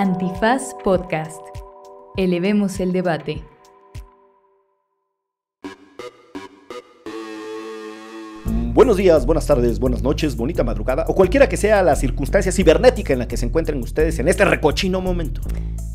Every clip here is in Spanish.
Antifaz Podcast. Elevemos el debate. Buenos días, buenas tardes, buenas noches, bonita madrugada o cualquiera que sea la circunstancia cibernética en la que se encuentren ustedes en este recochino momento.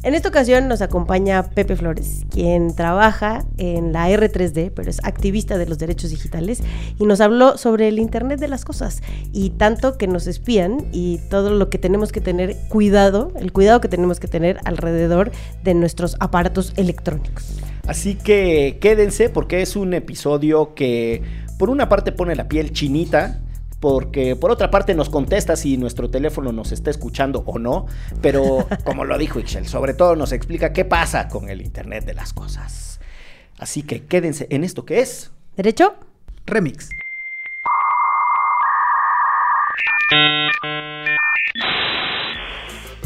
En esta ocasión nos acompaña Pepe Flores, quien trabaja en la R3D, pero es activista de los derechos digitales, y nos habló sobre el Internet de las Cosas y tanto que nos espían y todo lo que tenemos que tener cuidado, el cuidado que tenemos que tener alrededor de nuestros aparatos electrónicos. Así que quédense porque es un episodio que por una parte pone la piel chinita, porque por otra parte nos contesta si nuestro teléfono nos está escuchando o no, pero como lo dijo Ixchel, sobre todo nos explica qué pasa con el Internet de las Cosas. Así que quédense en esto que es... ¿Derecho? Remix.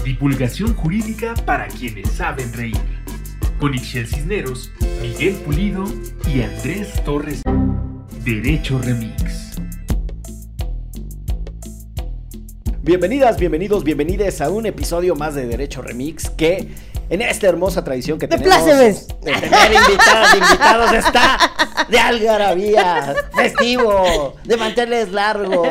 Divulgación jurídica para quienes saben reír. Con Ixchel Cisneros, Miguel Pulido y Andrés Torres. Derecho Remix. Bienvenidas, bienvenidos, bienvenides a un episodio más de Derecho Remix que en esta hermosa tradición que ¡De tenemos plácemes! de tener invitadas invitados está de algarabía, festivo, de manteles largos,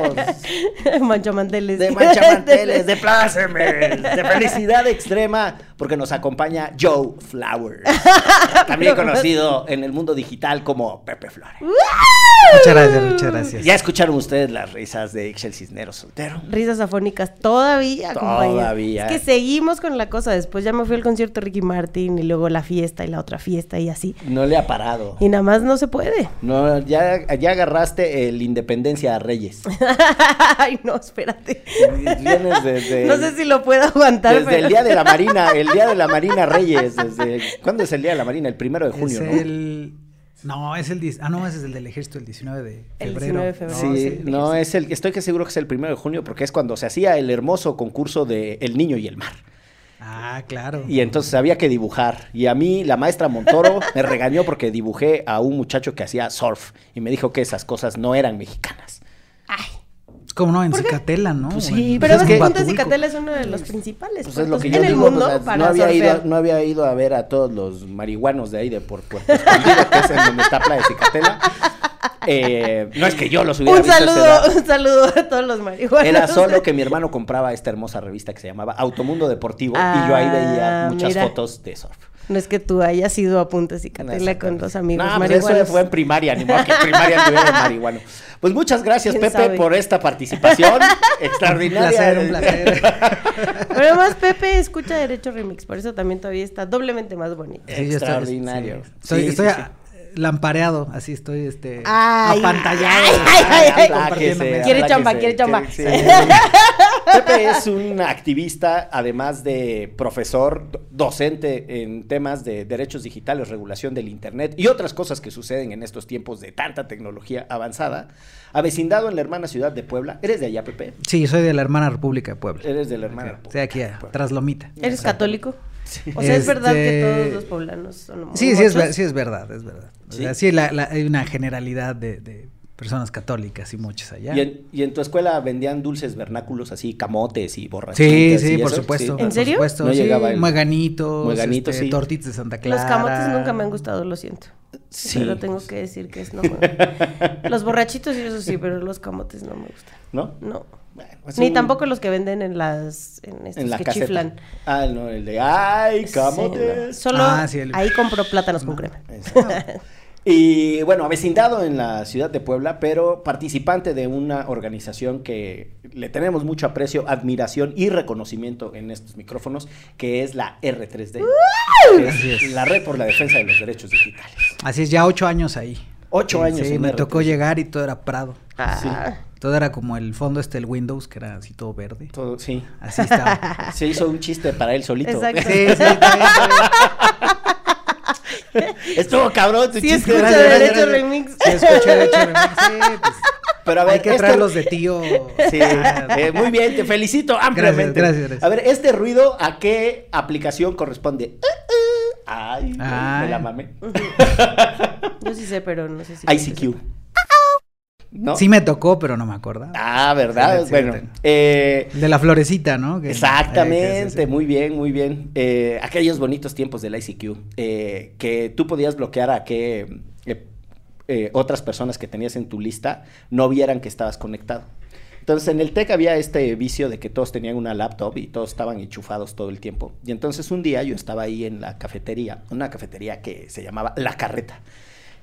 Manchamanteles. de manchamanteles, de plácemes, de felicidad extrema, porque nos acompaña Joe Flowers, también conocido en el mundo digital como Pepe Flores. Muchas gracias, muchas gracias. Ya escucharon ustedes las risas de Excel Cisneros soltero. Risas afónicas todavía, compañero. Todavía. Es que seguimos con la cosa. Después ya me fui al concierto Ricky Martin y luego la fiesta y la otra fiesta y así. No le ha parado. Y nada más no se puede. No, ya, ya agarraste el Independencia a Reyes. Ay, no, espérate. Vienes desde, No sé si lo puedo aguantar. desde pero- el día de la Marina, el día de la Marina Reyes. Desde, ¿Cuándo es el día de la Marina? El primero de junio, es ¿no? el... No, es el... Ah, no, ese es el del ejército, el 19 de El febrero. 19 de febrero. Sí, No, es el, estoy que seguro que es el primero de junio porque es cuando se hacía el hermoso concurso de El Niño y el Mar. Ah, claro. Y entonces había que dibujar. Y a mí la maestra Montoro me regañó porque dibujé a un muchacho que hacía surf y me dijo que esas cosas no eran mexicanas. ¿Cómo no? En Cicatela, ¿no? Pues sí, Pero es es que- Punta. Cicatela es uno de los principales Pues es lo que yo en el mundo pues, para no, había ido, no había ido a ver a todos los marihuanos de ahí de por Puerto Escondido, que es en donde está Playa de Cicatela. Eh, no es que yo los hubiera Un visto saludo, un saludo a todos los marihuanos. Era solo que mi hermano compraba esta hermosa revista que se llamaba Automundo Deportivo y yo ahí veía Ah, muchas mira. fotos de surf. No es que tú hayas ido a Punta Cicatela con dos amigos No, pues eso fue en primaria, ni modo que en primaria tuviera de marihuano. Pues muchas gracias, ¿Quién Pepe, sabe? por esta participación Un extraordinaria. placer, un placer. Pero además Pepe escucha Derecho Remix, por eso también todavía está doblemente más bonito. Extraordinario. sí. Estoy, Sí, estoy sí, sí. a- lampareado, así estoy, este... Ay, apantallado. ay, ay, ay, ay. compartiéndome. Quiere chamba, quiere chamba. sí. Pepe es un activista, además de profesor, do- docente en temas de derechos digitales, regulación del Internet y otras cosas que suceden en estos tiempos de tanta tecnología avanzada. Avecindado en la hermana ciudad de Puebla. ¿Eres de allá, Pepe? Sí, soy de la hermana República de Puebla. Eres de la hermana. Estoy aquí, a- tras Lomita. ¿Eres católico? O sea, es verdad que Este- todos los poblanos son Sí, sí es, ver- muchos? sí es verdad, es verdad. O ¿Sí? sea, sí, la- la- hay una generalidad de, de personas católicas y muchas allá. ¿Y en, y en tu escuela vendían dulces vernáculos así, camotes y Sí, borrachitas? sí, y por eso? supuesto. Sí. ¿En por serio? supuesto, No sí, llegaba el- Mueganitos, Mueganitos, este, sí. tortitas de Santa Clara. Los camotes nunca me han gustado, lo siento. Sí. Pero tengo que decir que es no. Los borrachitos y eso sí, pero los camotes no me gustan. ¿No? No. Bueno, Ni un- tampoco los que venden en las en estos en la que caseta. chiflan. Ah, no, el de ¡ay, Sí, camotes! no. Solo Ah, sí, el- ahí compro plátanos con crema. Exacto. Y bueno, avecindado en la ciudad de Puebla, pero participante de una organización que le tenemos mucho aprecio, admiración y reconocimiento en estos micrófonos, que es la R3D, que Así es es. la Red por la Defensa de los Derechos Digitales. Así es, ya ocho años ahí. Ocho años Sí, en me R3D. tocó llegar y todo era Prado. Ah, Todo era como el fondo este, el Windows, que era así todo verde. Todo, sí. Así estaba. Se hizo un chiste para él solito. Exacto. sí, sí, bien. Estuvo cabrón tu Sí, chiste. escucha Gracias, Derecho gracias. Remix. Sí, escuché Derecho Remix. Sí, pues, Pero a ver, hay que este- traerlos de tío. Sí, eh, muy bien, te felicito ampliamente. Gracias, gracias, gracias. A ver, este ruido, ¿a qué aplicación corresponde? Ay, Ay. me la mamé. Yo sí sé, pero no sé si. ICQ. ¿No? Sí me tocó, pero no me acuerdo. Ah, ¿verdad? Sí, bueno, eh, de la florecita, ¿no? Que- Exactamente, eh, que- sí, sí. muy bien, muy bien. Eh, aquellos bonitos tiempos del ICQ, que tú podías bloquear a que otras personas que tenías en tu lista no vieran que estabas conectado. Entonces en el TEC había este vicio de que todos tenían una laptop y todos estaban enchufados todo el tiempo. Y entonces un día yo estaba ahí en la cafetería, una cafetería que se llamaba La Carreta.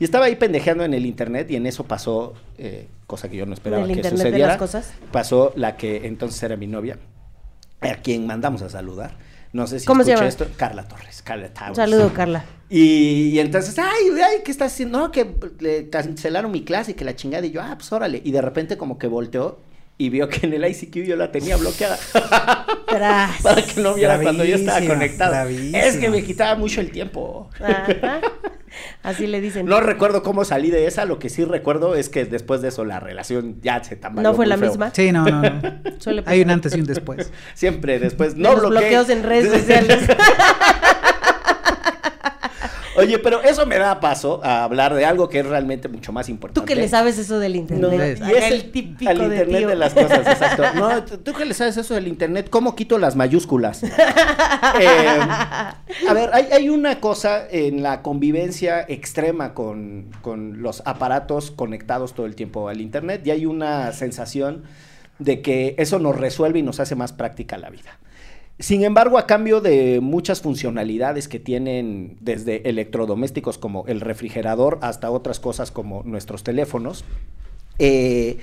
Y estaba ahí pendejeando en el internet y en eso pasó, eh, cosa que yo no esperaba el que internet de sucediera. las cosas? Pasó la que entonces era mi novia, a quien mandamos a saludar. No sé si ¿Cómo se llama? esto. Carla Torres, Carla Towers. Saludo, Carla. Y, y entonces, ay, ay, ¿qué estás haciendo? No, que le cancelaron mi clase y que la chingada. Y yo, ah, pues órale. Y de repente como que volteó y vio que en el ICQ yo la tenía bloqueada. Tras. Para que no viera cuando yo estaba conectado. Es que me quitaba mucho el tiempo. Ajá. Así le dicen. No recuerdo cómo salí de esa, lo que sí recuerdo es que después de eso la relación ya se tambaleó ¿No fue la feo. misma? Sí, no, no, no. Suele Hay un antes y un después. Siempre después, De no los bloqueé. bloqueos en redes sociales. Oye, pero eso me da paso a hablar de algo que es realmente mucho más importante. Tú que le sabes eso del No, internet. y es el típico al de internet tío. de las cosas, exacto. No, tú tú que le sabes eso del internet, ¿cómo quito las mayúsculas? Eh, a ver, hay, hay una cosa en la convivencia extrema con, con los aparatos conectados todo el tiempo al internet y hay una sensación de que eso nos resuelve y nos hace más práctica la vida. Sin embargo, a cambio de muchas funcionalidades que tienen desde electrodomésticos como el refrigerador hasta otras cosas como nuestros teléfonos, eh,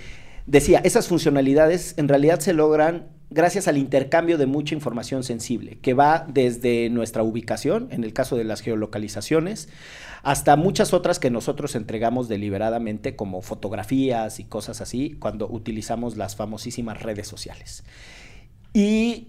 decía, esas funcionalidades en realidad se logran gracias al intercambio de mucha información sensible, que va desde nuestra ubicación, en el caso de las geolocalizaciones, hasta muchas otras que nosotros entregamos deliberadamente como fotografías y cosas así cuando utilizamos las famosísimas redes sociales. Y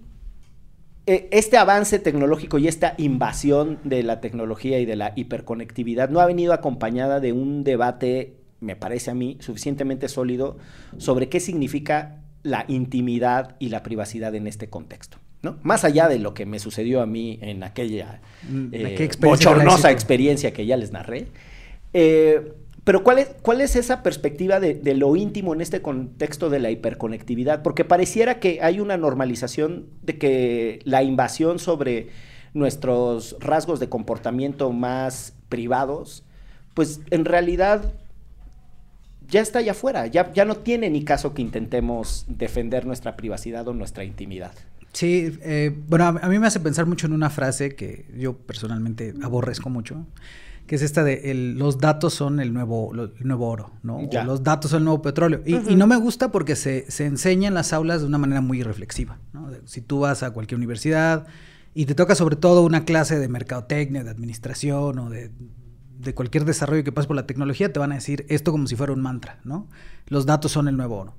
este avance tecnológico y esta invasión de la tecnología y de la hiperconectividad no ha venido acompañada de un debate, me parece a mí, suficientemente sólido sobre qué significa la intimidad y la privacidad en este contexto. ¿no? Más allá de lo que me sucedió a mí en aquella Mm, eh, experiencia bochornosa experiencia que ya les narré. Eh, pero ¿cuál es, ¿cuál es esa perspectiva de, lo íntimo en este contexto de la hiperconectividad? Porque pareciera que hay una normalización de que la invasión sobre nuestros rasgos de comportamiento más privados, pues en realidad ya está allá afuera, ya, ya no tiene ni caso que intentemos defender nuestra privacidad o nuestra intimidad. Sí, eh, bueno, a mí me hace pensar mucho en una frase que yo personalmente aborrezco mucho, que es esta de el- los datos son el nuevo, lo- el nuevo oro, ¿no? O los datos son el nuevo petróleo. Y, y no me gusta porque se, se enseña en las aulas de una manera muy reflexiva, ¿no? De- Si tú vas a cualquier universidad y te toca sobre todo una clase de mercadotecnia, de administración o de, de cualquier desarrollo que pase por la tecnología, te van a decir esto como si fuera un mantra, ¿no? Los datos son el nuevo oro.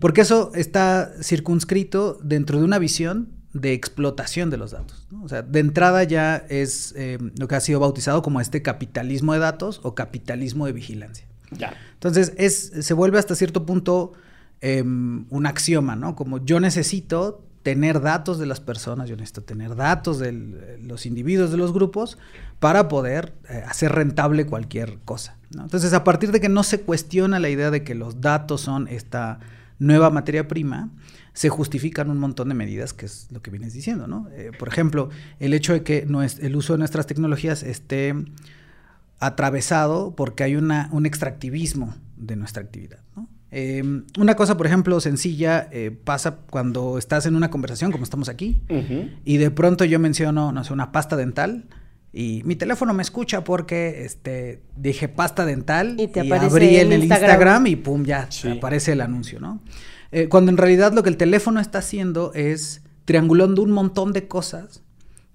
Porque eso está circunscrito dentro de una visión de explotación de los datos. ¿no? O sea, de entrada ya es eh, lo que ha sido bautizado como este capitalismo de datos o capitalismo de vigilancia. Ya. Entonces, es, se vuelve hasta cierto punto eh, un axioma, ¿no? Como yo necesito tener datos de las personas, yo necesito tener datos de los individuos de los grupos para poder eh, hacer rentable cualquier cosa. ¿no? Entonces, a partir de que no se cuestiona la idea de que los datos son esta nueva materia prima, se justifican un montón de medidas, que es lo que vienes diciendo, ¿no? Eh, por ejemplo, el hecho de que el uso de nuestras tecnologías esté atravesado porque hay una, un extractivismo de nuestra actividad. ¿no? Eh, una cosa, por ejemplo, sencilla eh, pasa cuando estás en una conversación, como estamos aquí, y de pronto yo menciono, no sé, una pasta dental. Y mi teléfono me escucha porque este, dije pasta dental Y te abrí en el Instagram. Instagram y pum, ya Sí. aparece el anuncio, ¿no? Eh, cuando en realidad lo que el teléfono está haciendo es triangulando un montón de cosas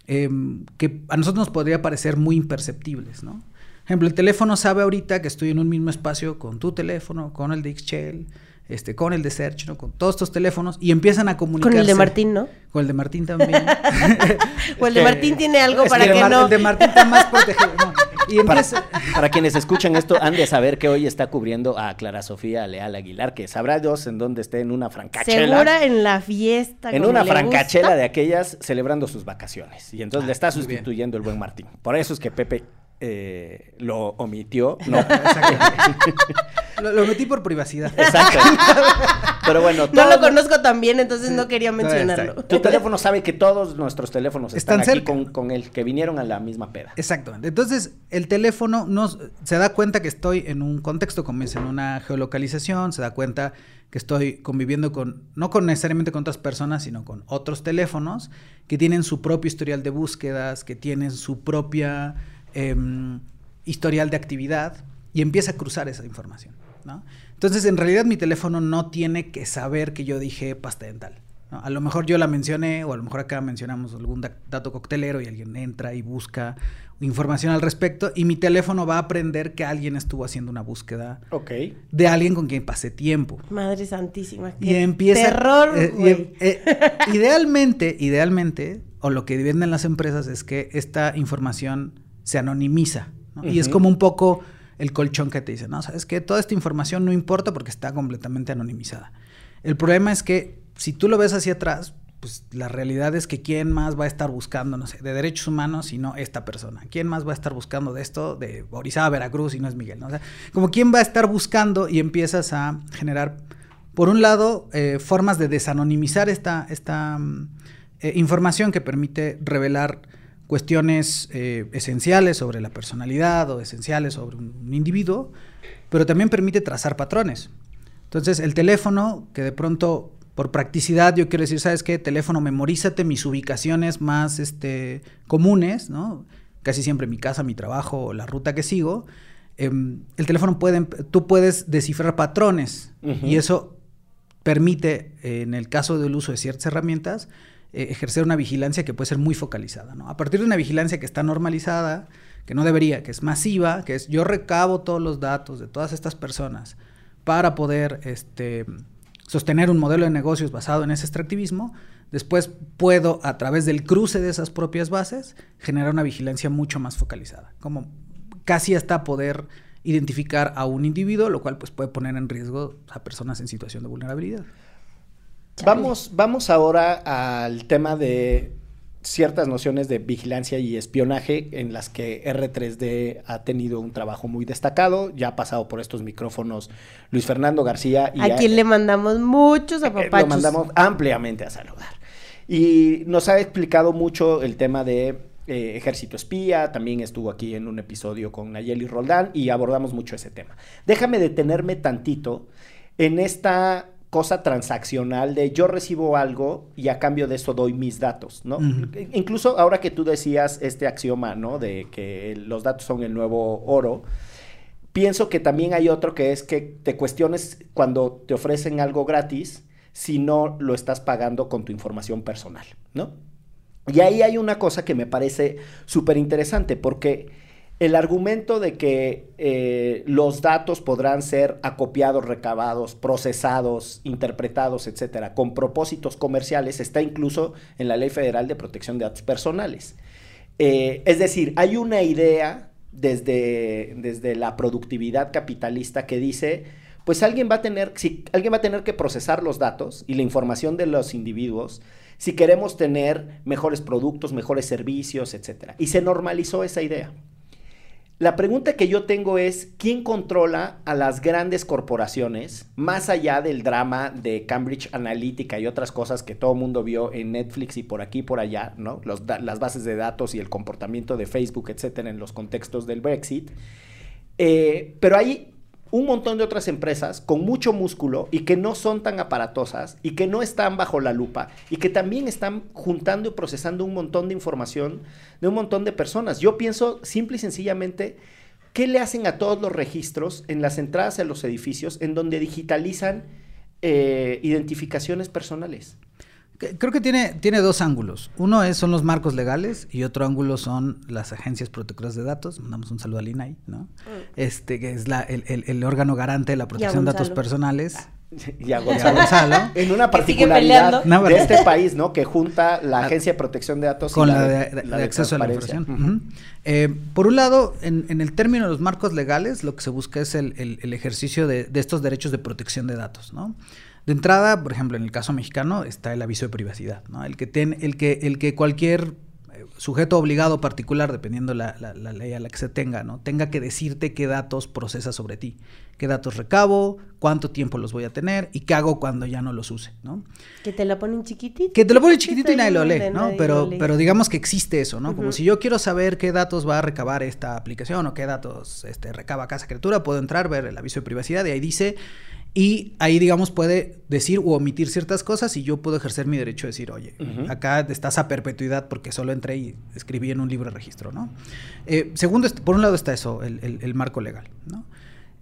em, que a nosotros nos podría parecer muy imperceptibles, ¿no? Por ejemplo, el teléfono sabe ahorita que estoy en un mismo espacio con tu teléfono, con el de Excel, este, con el de Search, ¿no? Con todos estos teléfonos y empiezan a comunicarse. Con el de Martín, ¿no? Con el de Martín también. O el de Martín tiene algo para que no. El de Martín está más protegido. no. Y Para, empieza- para quienes escuchan esto, han de saber que hoy está cubriendo a Clara Sofía Leal Aguilar, que sabrá Dios en dónde esté en una francachela. Segura en la fiesta. En como una le francachela gusta. de aquellas celebrando sus vacaciones. Y entonces le está muy bien. sustituyendo el buen Martín. Por eso es que Pepe eh, lo omitió. No. Lo, lo metí por privacidad. Exacto. Pero bueno, No lo conozco tan bien, entonces no quería mencionarlo. Tu teléfono sabe que todos nuestros teléfonos están, Están aquí cerca. con, con el que vinieron a la misma peda. Exactamente. Entonces, el teléfono no, se da cuenta que estoy en un contexto, como es en una geolocalización, se da cuenta que estoy conviviendo con, no con necesariamente con otras personas, sino con otros teléfonos que tienen su propio historial de búsquedas, que tienen su propia em, historial de actividad y empieza a cruzar esa información. ¿no? Entonces, en realidad mi teléfono no tiene que saber que yo dije pasta dental. ¿no? A lo mejor yo la mencioné o a lo mejor acá mencionamos algún da- dato coctelero y alguien entra y busca información al respecto y mi teléfono va a aprender que alguien estuvo haciendo una búsqueda de alguien con quien pasé tiempo. Madre santísima. Y empieza... Terror, eh, y- güey. eh, idealmente, idealmente, o lo que venden las empresas es que esta información se anonimiza. ¿no? Y es como un poco el colchón que te dice, no, sabes que toda esta información no importa porque está completamente anonimizada. El problema es que si tú lo ves hacia atrás, pues la realidad es que quién más va a estar buscando, no sé, de derechos humanos si no esta persona. ¿Quién más va a estar buscando de esto de Orizaba, Veracruz si no es Miguel? ¿no? O sea, como quién va a estar buscando y empiezas a generar, por un lado, eh, formas de desanonimizar esta, esta mm, eh, información que permite revelar cuestiones eh, esenciales sobre la personalidad o esenciales sobre un, un individuo, pero también permite trazar patrones. Entonces, el teléfono, que de pronto, por practicidad, yo quiero decir, ¿sabes qué? Teléfono, memorízate mis ubicaciones más este, comunes, ¿no? Casi siempre mi casa, mi trabajo, o la ruta que sigo. Em, el teléfono puede, tú puedes descifrar patrones y eso permite, eh, en el caso del uso de ciertas herramientas, eh, ejercer una vigilancia que puede ser muy focalizada. ¿no? A partir de una vigilancia que está normalizada, que no debería, que es masiva, que es yo recabo todos los datos de todas estas personas para poder este, sostener un modelo de negocios basado en ese extractivismo, después puedo, a través del cruce de esas propias bases, generar una vigilancia mucho más focalizada, como casi hasta poder identificar a un individuo, lo cual pues, puede poner en riesgo a personas en situación de vulnerabilidad. Vamos, vamos ahora al tema de ciertas nociones de vigilancia y espionaje en las que R3D ha tenido un trabajo muy destacado. Ya ha pasado por estos micrófonos Luis Fernando García y a quien le mandamos muchos Eh, apapachos. Lo mandamos ampliamente a saludar. Y nos ha explicado mucho el tema de eh, ejército espía, también estuvo aquí en un episodio con Nayeli Roldán y abordamos mucho ese tema. Déjame detenerme tantito en esta cosa transaccional de yo recibo algo y a cambio de eso doy mis datos, ¿no? Incluso ahora que tú decías este axioma, ¿no? De que los datos son el nuevo oro, pienso que también hay otro que es que te cuestiones cuando te ofrecen algo gratis si no lo estás pagando con tu información personal, ¿no? Y ahí hay una cosa que me parece súper interesante porque el argumento de que eh, los datos podrán ser acopiados, recabados, procesados, interpretados, etcétera, con propósitos comerciales está incluso en la Ley Federal de Protección de Datos Personales. Eh, es decir, hay una idea desde, desde la productividad capitalista que dice, pues alguien va a tener, si alguien va a tener que procesar los datos y la información de los individuos si queremos tener mejores productos, mejores servicios, etcétera. Y se normalizó esa idea. La pregunta que yo tengo es, ¿quién controla a las grandes corporaciones, más allá del drama de Cambridge Analytica y otras cosas que todo el mundo vio en Netflix y por aquí y por allá, ¿no? Las bases de datos y el comportamiento de Facebook, etcétera, en los contextos del Brexit. Eh, pero hay un montón de otras empresas con mucho músculo y que no son tan aparatosas y que no están bajo la lupa y que también están juntando y procesando un montón de información de un montón de personas. Yo pienso simple y sencillamente, ¿qué le hacen a todos los registros en las entradas a los edificios en donde digitalizan eh, identificaciones personales? Creo que tiene, tiene dos ángulos. Uno es, son los marcos legales y otro ángulo son las agencias protectoras de datos. Mandamos un saludo al INAI, ¿no? Este, que es la, el, el- el órgano garante de la protección de datos personales. Y a Y a Gonzalo. Gonzalo. En una particularidad de este país, ¿no? Que junta la Agencia de Protección de Datos con y la, de, de- de acceso a la información. Eh, por un lado, en, en el término de los marcos legales, lo que se busca es el, el- el ejercicio de, de estos derechos de protección de datos, ¿no? De entrada, por ejemplo, en el caso mexicano está el aviso de privacidad, ¿no? El que, ten- el que, el que cualquier sujeto obligado particular, dependiendo la, la, la, ley a la que se tenga, ¿no? tenga que decirte qué datos procesa sobre ti, qué datos recabo, cuánto tiempo los voy a tener y qué hago cuando ya no los use, ¿no? Que te la ponen chiquitito. Que te lo ponen chiquitito y nadie lo lee, ¿no? Pero, pero digamos que existe eso, ¿no? Como si yo quiero saber qué datos va a recabar esta aplicación o qué datos este, recaba Casa Criatura, puedo entrar, ver el aviso de privacidad y ahí dice y ahí, digamos, puede decir u omitir ciertas cosas y yo puedo ejercer mi derecho de decir, oye, acá estás a perpetuidad porque solo entré y escribí en un libro de registro, ¿no? Eh, segundo, por un lado está eso, el, marco legal, ¿no?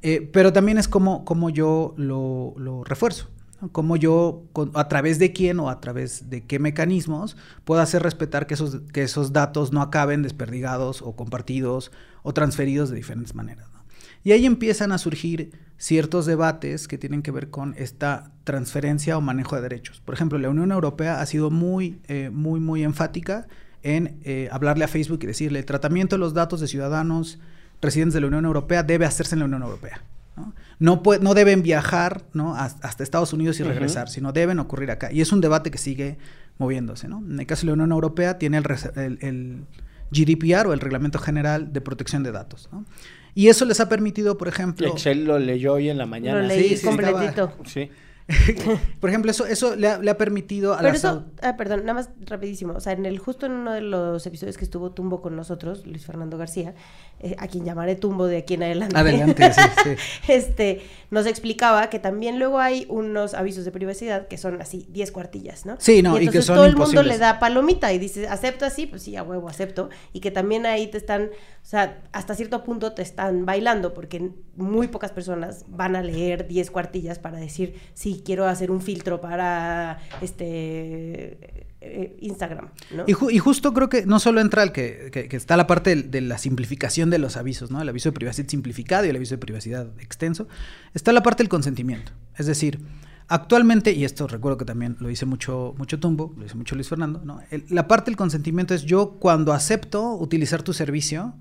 Eh, pero también es como, como yo lo, lo refuerzo. Como yo, a través de quién o a través de qué mecanismos, puedo hacer respetar que esos, que esos datos no acaben desperdigados o compartidos o transferidos de diferentes maneras. Y ahí empiezan a surgir ciertos debates que tienen que ver con esta transferencia o manejo de derechos. Por ejemplo, la Unión Europea ha sido muy, eh, muy, muy enfática en eh, hablarle a Facebook y decirle, el tratamiento de los datos de ciudadanos residentes de la Unión Europea debe hacerse en la Unión Europea. No, no, no deben viajar ¿no? hasta Estados Unidos y regresar, sino deben ocurrir acá. Y es un debate que sigue moviéndose. ¿no? En el caso de la Unión Europea tiene el, el GDPR o el Reglamento General de Protección de Datos. ¿no? Y eso les ha permitido, por ejemplo... Excel lo leyó hoy en la mañana. Lo leí completito. sí. Por ejemplo, eso, eso le, ha, permitido a Pero eso, ah, perdón, nada más rapidísimo. O sea, en el, justo en uno de los episodios que estuvo Tumbo con nosotros, Luis Fernando García, eh, a quien llamaré Tumbo de aquí en adelante. Adelante, sí, sí. este, nos explicaba que también luego hay unos avisos de privacidad que son así, 10 cuartillas, ¿no? Sí, no, y, que son todo el mundo le da palomita y dice, ¿acepto así? Pues sí, a huevo, acepto. Y que también ahí te están, o sea, hasta cierto punto te están bailando porque muy pocas personas van a leer 10 cuartillas para decir, sí, quiero hacer un filtro para este eh, Instagram. Y, justo creo que no solo entra el que, está la parte de, la simplificación de los avisos, ¿no? El aviso de privacidad simplificado y el aviso de privacidad extenso. Está la parte del consentimiento. Es decir, actualmente, y esto recuerdo que también lo dice mucho, mucho Tumbo, lo dice mucho Luis Fernando, ¿no? la parte del consentimiento es yo cuando acepto utilizar tu servicio,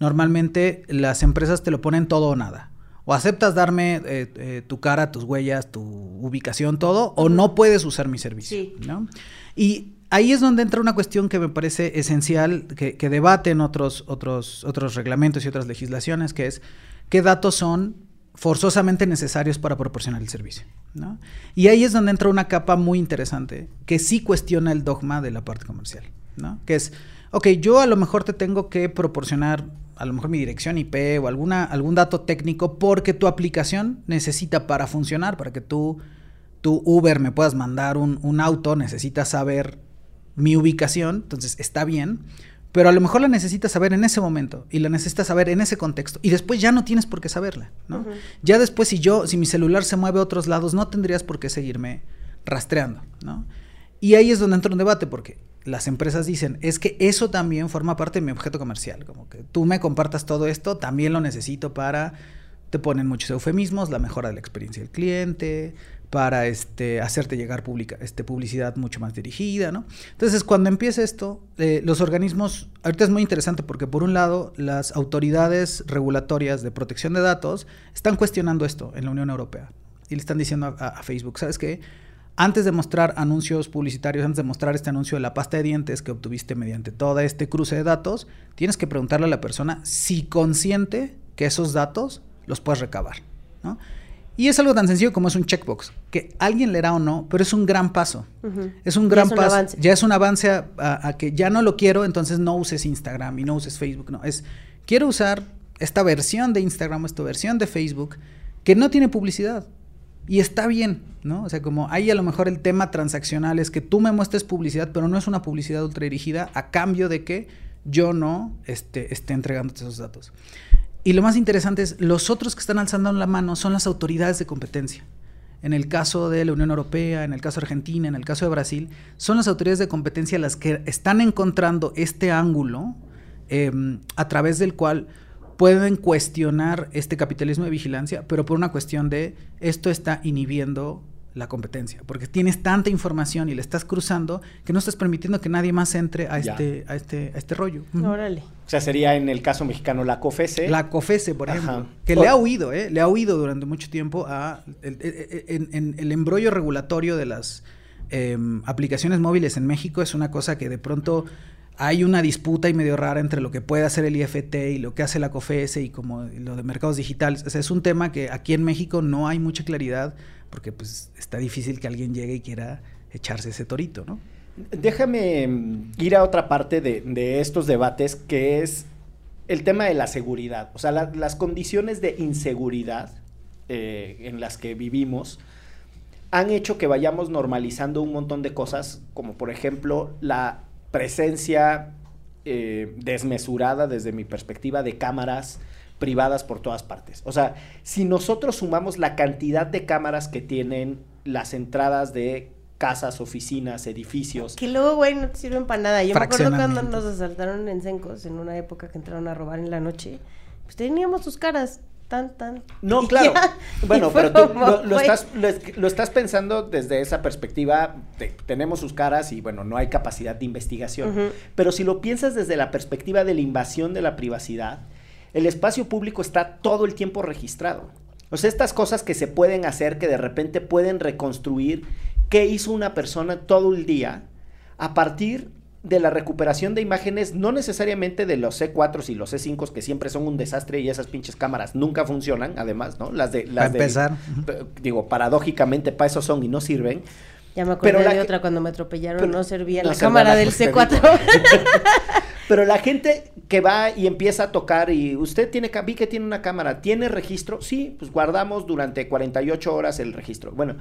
normalmente las empresas te lo ponen todo o nada. O aceptas darme eh, eh, tu cara, tus huellas, tu ubicación, todo, o no puedes usar mi servicio. ¿no? Y ahí es donde entra una cuestión que me parece esencial, que, que debaten otros, otros, otros reglamentos y otras legislaciones, que es qué datos son forzosamente necesarios para proporcionar el servicio. ¿no? Y ahí es donde entra una capa muy interesante, que sí cuestiona el dogma de la parte comercial, ¿no? que es, ok, yo a lo mejor te tengo que proporcionar a lo mejor mi dirección IP o alguna, algún dato técnico porque tu aplicación necesita para funcionar, para que tú tú Uber me puedas mandar un, auto, necesitas saber mi ubicación, entonces está bien, pero a lo mejor la necesitas saber en ese momento y la necesitas saber en ese contexto y después ya no tienes por qué saberla, ¿no? Ya después si yo, si mi celular se mueve a otros lados, no tendrías por qué seguirme rastreando, ¿no? Y ahí es donde entra un debate porque las empresas dicen, es que eso también forma parte de mi objeto comercial, como que tú me compartas todo esto, también lo necesito para, te ponen muchos eufemismos, la mejora de la experiencia del cliente, para este, hacerte llegar publica, este, publicidad mucho más dirigida, ¿no? Entonces, cuando empieza esto, eh, los organismos, ahorita es muy interesante porque por un lado, las autoridades regulatorias de protección de datos están cuestionando esto en la Unión Europea y le están diciendo a, Facebook, ¿sabes qué? Antes de mostrar anuncios publicitarios, antes de mostrar este anuncio de la pasta de dientes que obtuviste mediante todo este cruce de datos, tienes que preguntarle a la persona si consiente que esos datos los puedes recabar, ¿no? Y es algo tan sencillo como es un checkbox, que alguien leerá o no, pero es un gran paso. Es un gran paso. Ya es un avance a, que ya no lo quiero, entonces no uses Instagram y no uses Facebook. No, es quiero usar esta versión de Instagram, esta versión de Facebook, que no tiene publicidad. Y está bien, ¿no? O sea, como ahí a lo mejor el tema transaccional es que tú me muestres publicidad, pero no es una publicidad ultra dirigida a cambio de que yo no este, esté entregándote esos datos. Y lo más interesante es, los otros que están alzando la mano son las autoridades de competencia. En el caso de la Unión Europea, en el caso de Argentina, en el caso de Brasil, son las autoridades de competencia las que están encontrando este ángulo em, a través del cual pueden cuestionar este capitalismo de vigilancia, pero por una cuestión de esto está inhibiendo la competencia, porque tienes tanta información y le estás cruzando que no estás permitiendo que nadie más entre a este, a este, a este rollo. Órale. O sea, sería en el caso mexicano la COFESE. La COFESE, por ejemplo, que le ha huido, ¿eh? Le ha huido durante mucho tiempo a en, el embrollo regulatorio de las em, aplicaciones móviles en México es una cosa que de pronto hay una disputa y medio rara entre lo que puede hacer el IFT y lo que hace la COFES y como lo de mercados digitales. Es un tema que aquí en México no hay mucha claridad porque pues está difícil que alguien llegue y quiera echarse ese torito, ¿no? Déjame mm, ir a otra parte de, estos debates que es el tema de la seguridad. O sea, la, las condiciones de inseguridad eh, en las que vivimos han hecho que vayamos normalizando un montón de cosas, como por ejemplo la presencia eh, desmesurada desde mi perspectiva de cámaras privadas por todas partes. O sea, si nosotros sumamos la cantidad de cámaras que tienen las entradas de casas, oficinas, edificios. Que luego, güey, no te sirven para nada. Yo me acuerdo cuando nos asaltaron en Sencos en una época que entraron a robar en la noche. Pues teníamos sus caras tan, tan. No, claro. bueno, pero tú lo, estás, lo, estás, pensando desde esa perspectiva. tenemos sus caras y, bueno, no hay capacidad de investigación. Pero si lo piensas desde la perspectiva de la invasión de la privacidad, el espacio público está todo el tiempo registrado. O sea, estas cosas que se pueden hacer, que de repente pueden reconstruir qué hizo una persona todo el día a partir de la recuperación de imágenes, no necesariamente de los C4 y los C5 que siempre son un desastre y esas pinches cámaras nunca funcionan, además, ¿no? Las de las para empezar, digo, paradójicamente para eso son y no sirven. Ya me acordé de otra cuando me atropellaron, no servía la cámara del C4. pero la gente que va y empieza a tocar y usted tiene, vi que tiene una cámara, ¿tiene registro? Sí, pues guardamos durante 48 horas el registro. Bueno,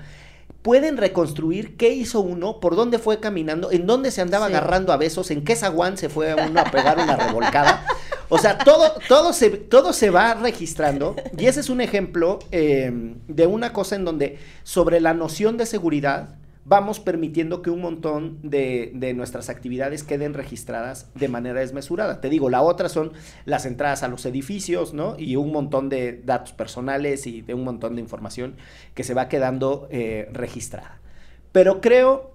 pueden reconstruir qué hizo uno, por dónde fue caminando, en dónde se andaba agarrando a besos, en qué zaguán se fue uno a pegar una revolcada. O sea, todo, todo, se, todo se va registrando y ese es un ejemplo eh, de una cosa en donde sobre la noción de seguridad vamos permitiendo que un montón de, nuestras actividades queden registradas de manera desmesurada. Te digo, la otra son las entradas a los edificios, ¿no? Y un montón de datos personales y de un montón de información que se va quedando eh, registrada. Pero creo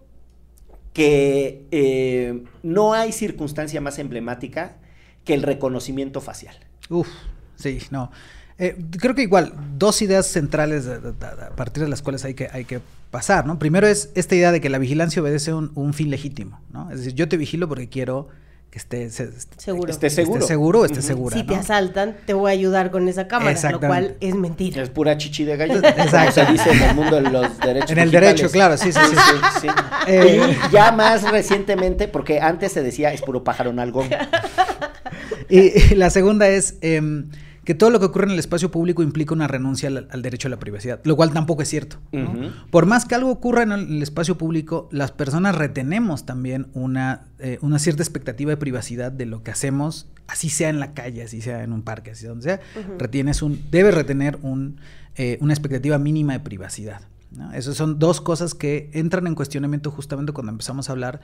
que eh, no hay circunstancia más emblemática que el reconocimiento facial. Uf, sí, no. Eh, creo que igual, dos ideas centrales a partir de las cuales hay que, hay que pasar, ¿no? Primero es esta idea de que la vigilancia obedece un, un fin legítimo, ¿no? Es decir, yo te vigilo porque quiero que esté seguro. Esté seguro. Esté seguro, esté segura. Si te asaltan, te voy a ayudar con esa cámara, lo cual es mentira. Es pura chichi de gallo. Exacto. se dice en el mundo de los derechos. En el derecho, claro, sí, sí, sí. Eh, y ya más recientemente, porque antes se decía es puro pájaro en algo. y, la segunda es. Em, que todo lo que ocurre en el espacio público implica una renuncia al, derecho a la privacidad, lo cual tampoco es cierto. Por más que algo ocurra en el, espacio público, las personas retenemos también una, eh, una cierta expectativa de privacidad de lo que hacemos, así sea en la calle, así sea en un parque, así donde sea, retienes un, debes retener un, eh, una expectativa mínima de privacidad. Esas son dos cosas que entran en cuestionamiento justamente cuando empezamos a hablar,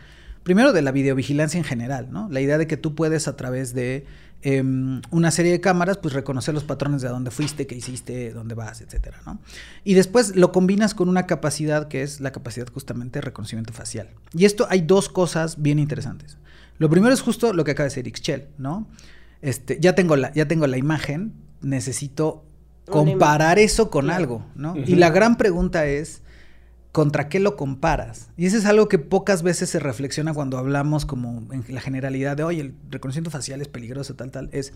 primero de la videovigilancia en general, ¿no? La idea de que tú puedes a través de Em, una serie de cámaras, pues reconocer los patrones de dónde fuiste, qué hiciste, dónde vas, etcétera, ¿no? Y después lo combinas con una capacidad que es la capacidad justamente de reconocimiento facial. Y esto hay dos cosas bien interesantes. Lo primero es justo lo que acaba de decir Ixchel, ¿no? Este, ya tengo la, ya tengo la imagen, necesito comparar eso con algo, ¿no? Y la gran pregunta es, ¿contra qué lo comparas? Y eso es algo que pocas veces se reflexiona cuando hablamos como en la generalidad de, oye, el reconocimiento facial es peligroso, tal, tal, es,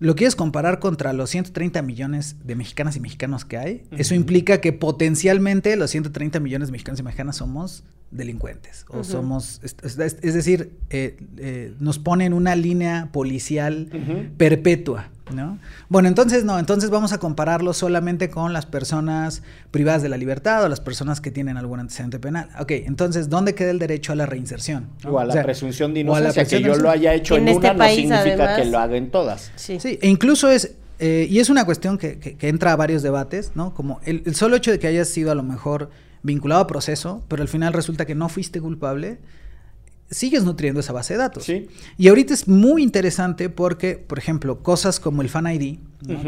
¿lo quieres comparar contra los 130 millones de mexicanas y mexicanos que hay? Eso implica que potencialmente los 130 millones de mexicanos y mexicanas somos delincuentes o somos, es, decir, eh, eh, nos pone en una línea policial perpetua. ¿No? Bueno, entonces no, entonces vamos a compararlo solamente con las personas privadas de la libertad o las personas que tienen algún antecedente penal. Ok, entonces, ¿dónde queda el derecho a la reinserción? O a la presunción de inocencia, que yo lo haya hecho en, una no significa que lo haga en todas. Sí, sí e incluso es, eh, y es una cuestión que, entra a varios debates, ¿no? Como el, el solo hecho de que hayas sido a lo mejor vinculado a proceso, pero al final resulta que no fuiste culpable, sigues nutriendo esa base de datos. Sí. Y ahorita es muy interesante porque, por ejemplo, cosas como el Fan ID,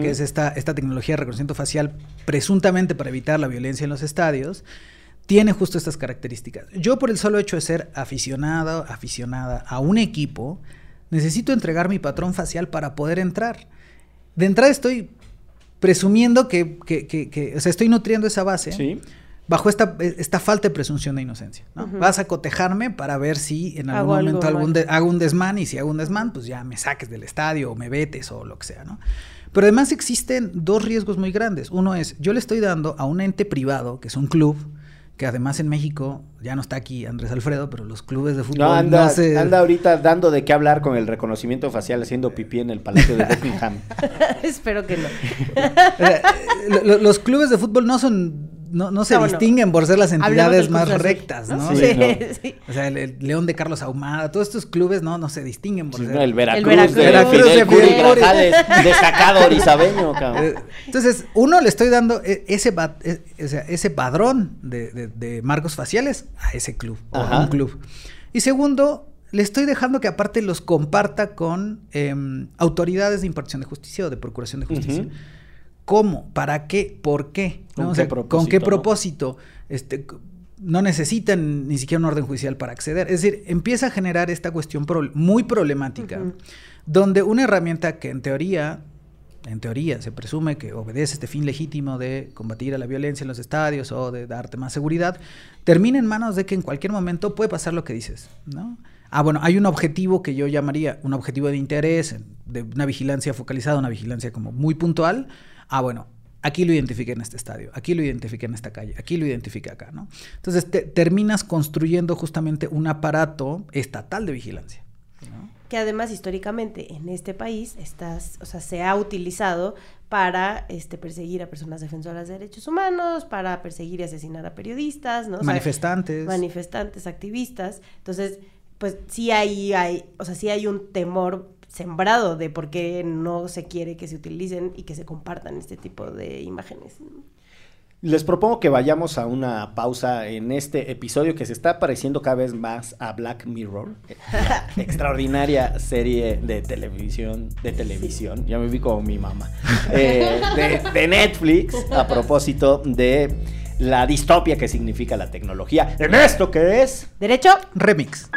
que es esta, esta tecnología de reconocimiento facial presuntamente para evitar la violencia en los estadios, tiene justo estas características. Yo por el solo hecho de ser aficionado, aficionada a un equipo, necesito entregar mi patrón facial para poder entrar. De entrada estoy presumiendo que, que, que, que o sea, estoy nutriendo esa base. Sí bajo esta, esta falta de presunción de inocencia. ¿no? Vas a cotejarme para ver si en algún Hago momento algún de- hago un desmán y si hago un desmán, pues ya me saques del estadio o me vetes o lo que sea, ¿no? Pero además existen dos riesgos muy grandes. Uno es, yo le estoy dando a un ente privado, que es un club, que además en México, ya no está aquí Andrés Alfredo, pero los clubes de fútbol No, anda, no se... anda ahorita dando de qué hablar con el reconocimiento facial haciendo pipí en el Palacio de Buckingham. Espero que no. Eh, lo- lo- los clubes de fútbol no son, no, no se No, no. distinguen por ser las entidades más Azul, rectas, ¿no? Sí, Sí, ¿no? sí. O sea, el, el León de Carlos Ahumada, todos estos clubes no, no se distinguen por Sí, ser. no, el Veracruz, Veracruz. de Veracruz de. Grajales, destacado orizabeño, cabrón. Eh, Entonces, uno le estoy dando e- ese, e- ese padrón de, de- de marcos faciales a ese club, o a un club. Y segundo, le estoy dejando que aparte los comparta con em, autoridades de impartición de justicia o de procuración de justicia. Ujú. ¿Cómo? ¿Para qué? ¿Por qué? ¿Con qué sea, ¿Con qué propósito, no? Este, no necesitan ni siquiera un orden judicial para acceder. Es decir, empieza a generar esta cuestión pro- muy problemática, donde una herramienta que en teoría, en teoría se presume que obedece este fin legítimo de combatir a la violencia en los estadios o de darte más seguridad, termina en manos de que en cualquier momento puede pasar lo que dices, ¿no? Ah, bueno, hay un objetivo que yo llamaría un objetivo de interés, de una vigilancia focalizada, una vigilancia como muy puntual. Ah, bueno, aquí lo identifiqué en este estadio, aquí lo identifiqué en esta calle, aquí lo identifiqué acá, ¿no? Entonces te- terminas construyendo justamente un aparato estatal de vigilancia. ¿no? Que además históricamente en este país estás, o sea, se ha utilizado para este, perseguir a personas defensoras de derechos humanos, para perseguir y asesinar a periodistas, ¿no? O sea, Manifestantes. manifestantes, activistas. Entonces, pues sí hay, hay, o sea, sí hay un temor sembrado de por qué no se quiere que se utilicen y que se compartan este tipo de imágenes. Les propongo que vayamos a una pausa en este episodio que se está pareciendo cada vez más a Black Mirror, extraordinaria serie de televisión, de televisión, ya me vi como mi mamá, eh, de, de Netflix, a propósito de la distopia que significa la tecnología. ¿En esto qué es? ¿Derecho? Remix.